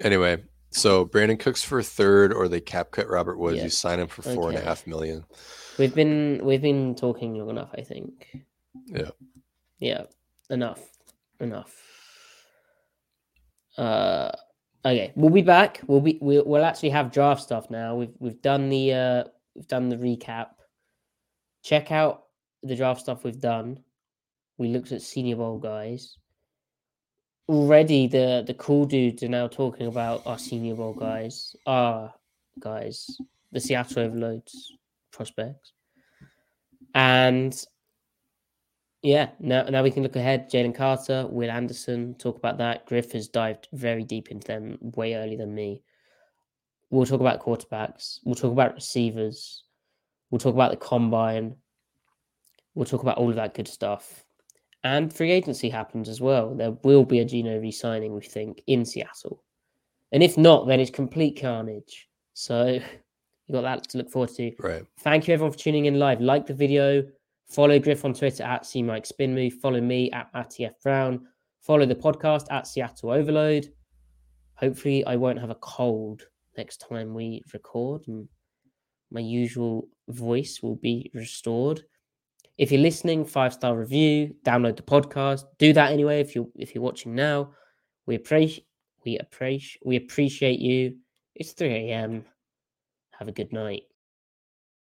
Anyway, so Brandin Cooks for a third, or they cap cut Robert Woods. Yeah. You sign him for four and a half million. We've been we've been talking long enough, I think. Yeah. Yeah. Enough. Enough. Uh okay. We'll be back. We'll be we'll, we'll actually have draft stuff now. We've we've done the uh we've done the recap. Check out the draft stuff we've done. We looked at senior bowl guys. Already the the cool dudes are now talking about our senior bowl guys. Our guys. The Seattle overloads prospects. And yeah, now now we can look ahead. Jalen Carter, Will Anderson, talk about that. Griff has dived very deep into them way earlier than me. We'll talk about quarterbacks. We'll talk about receivers. We'll talk about the combine. We'll talk about all of that good stuff. And free agency happens as well. There will be a Geno re-signing, we think, in Seattle. And if not, then it's complete carnage. So [laughs] you got that to look forward to. Right. Thank you everyone for tuning in live. Like the video, follow Griff on Twitter at CMikeSpinMove, follow me at Matty F. Brown, follow the podcast at Seattle Overload. Hopefully, I won't have a cold next time we record and my usual voice will be restored. If you're listening, five star review, download the podcast. Do that anyway if you if you're watching now. We appreciate we appreciate we appreciate you. It's 3 a.m. Have a good night.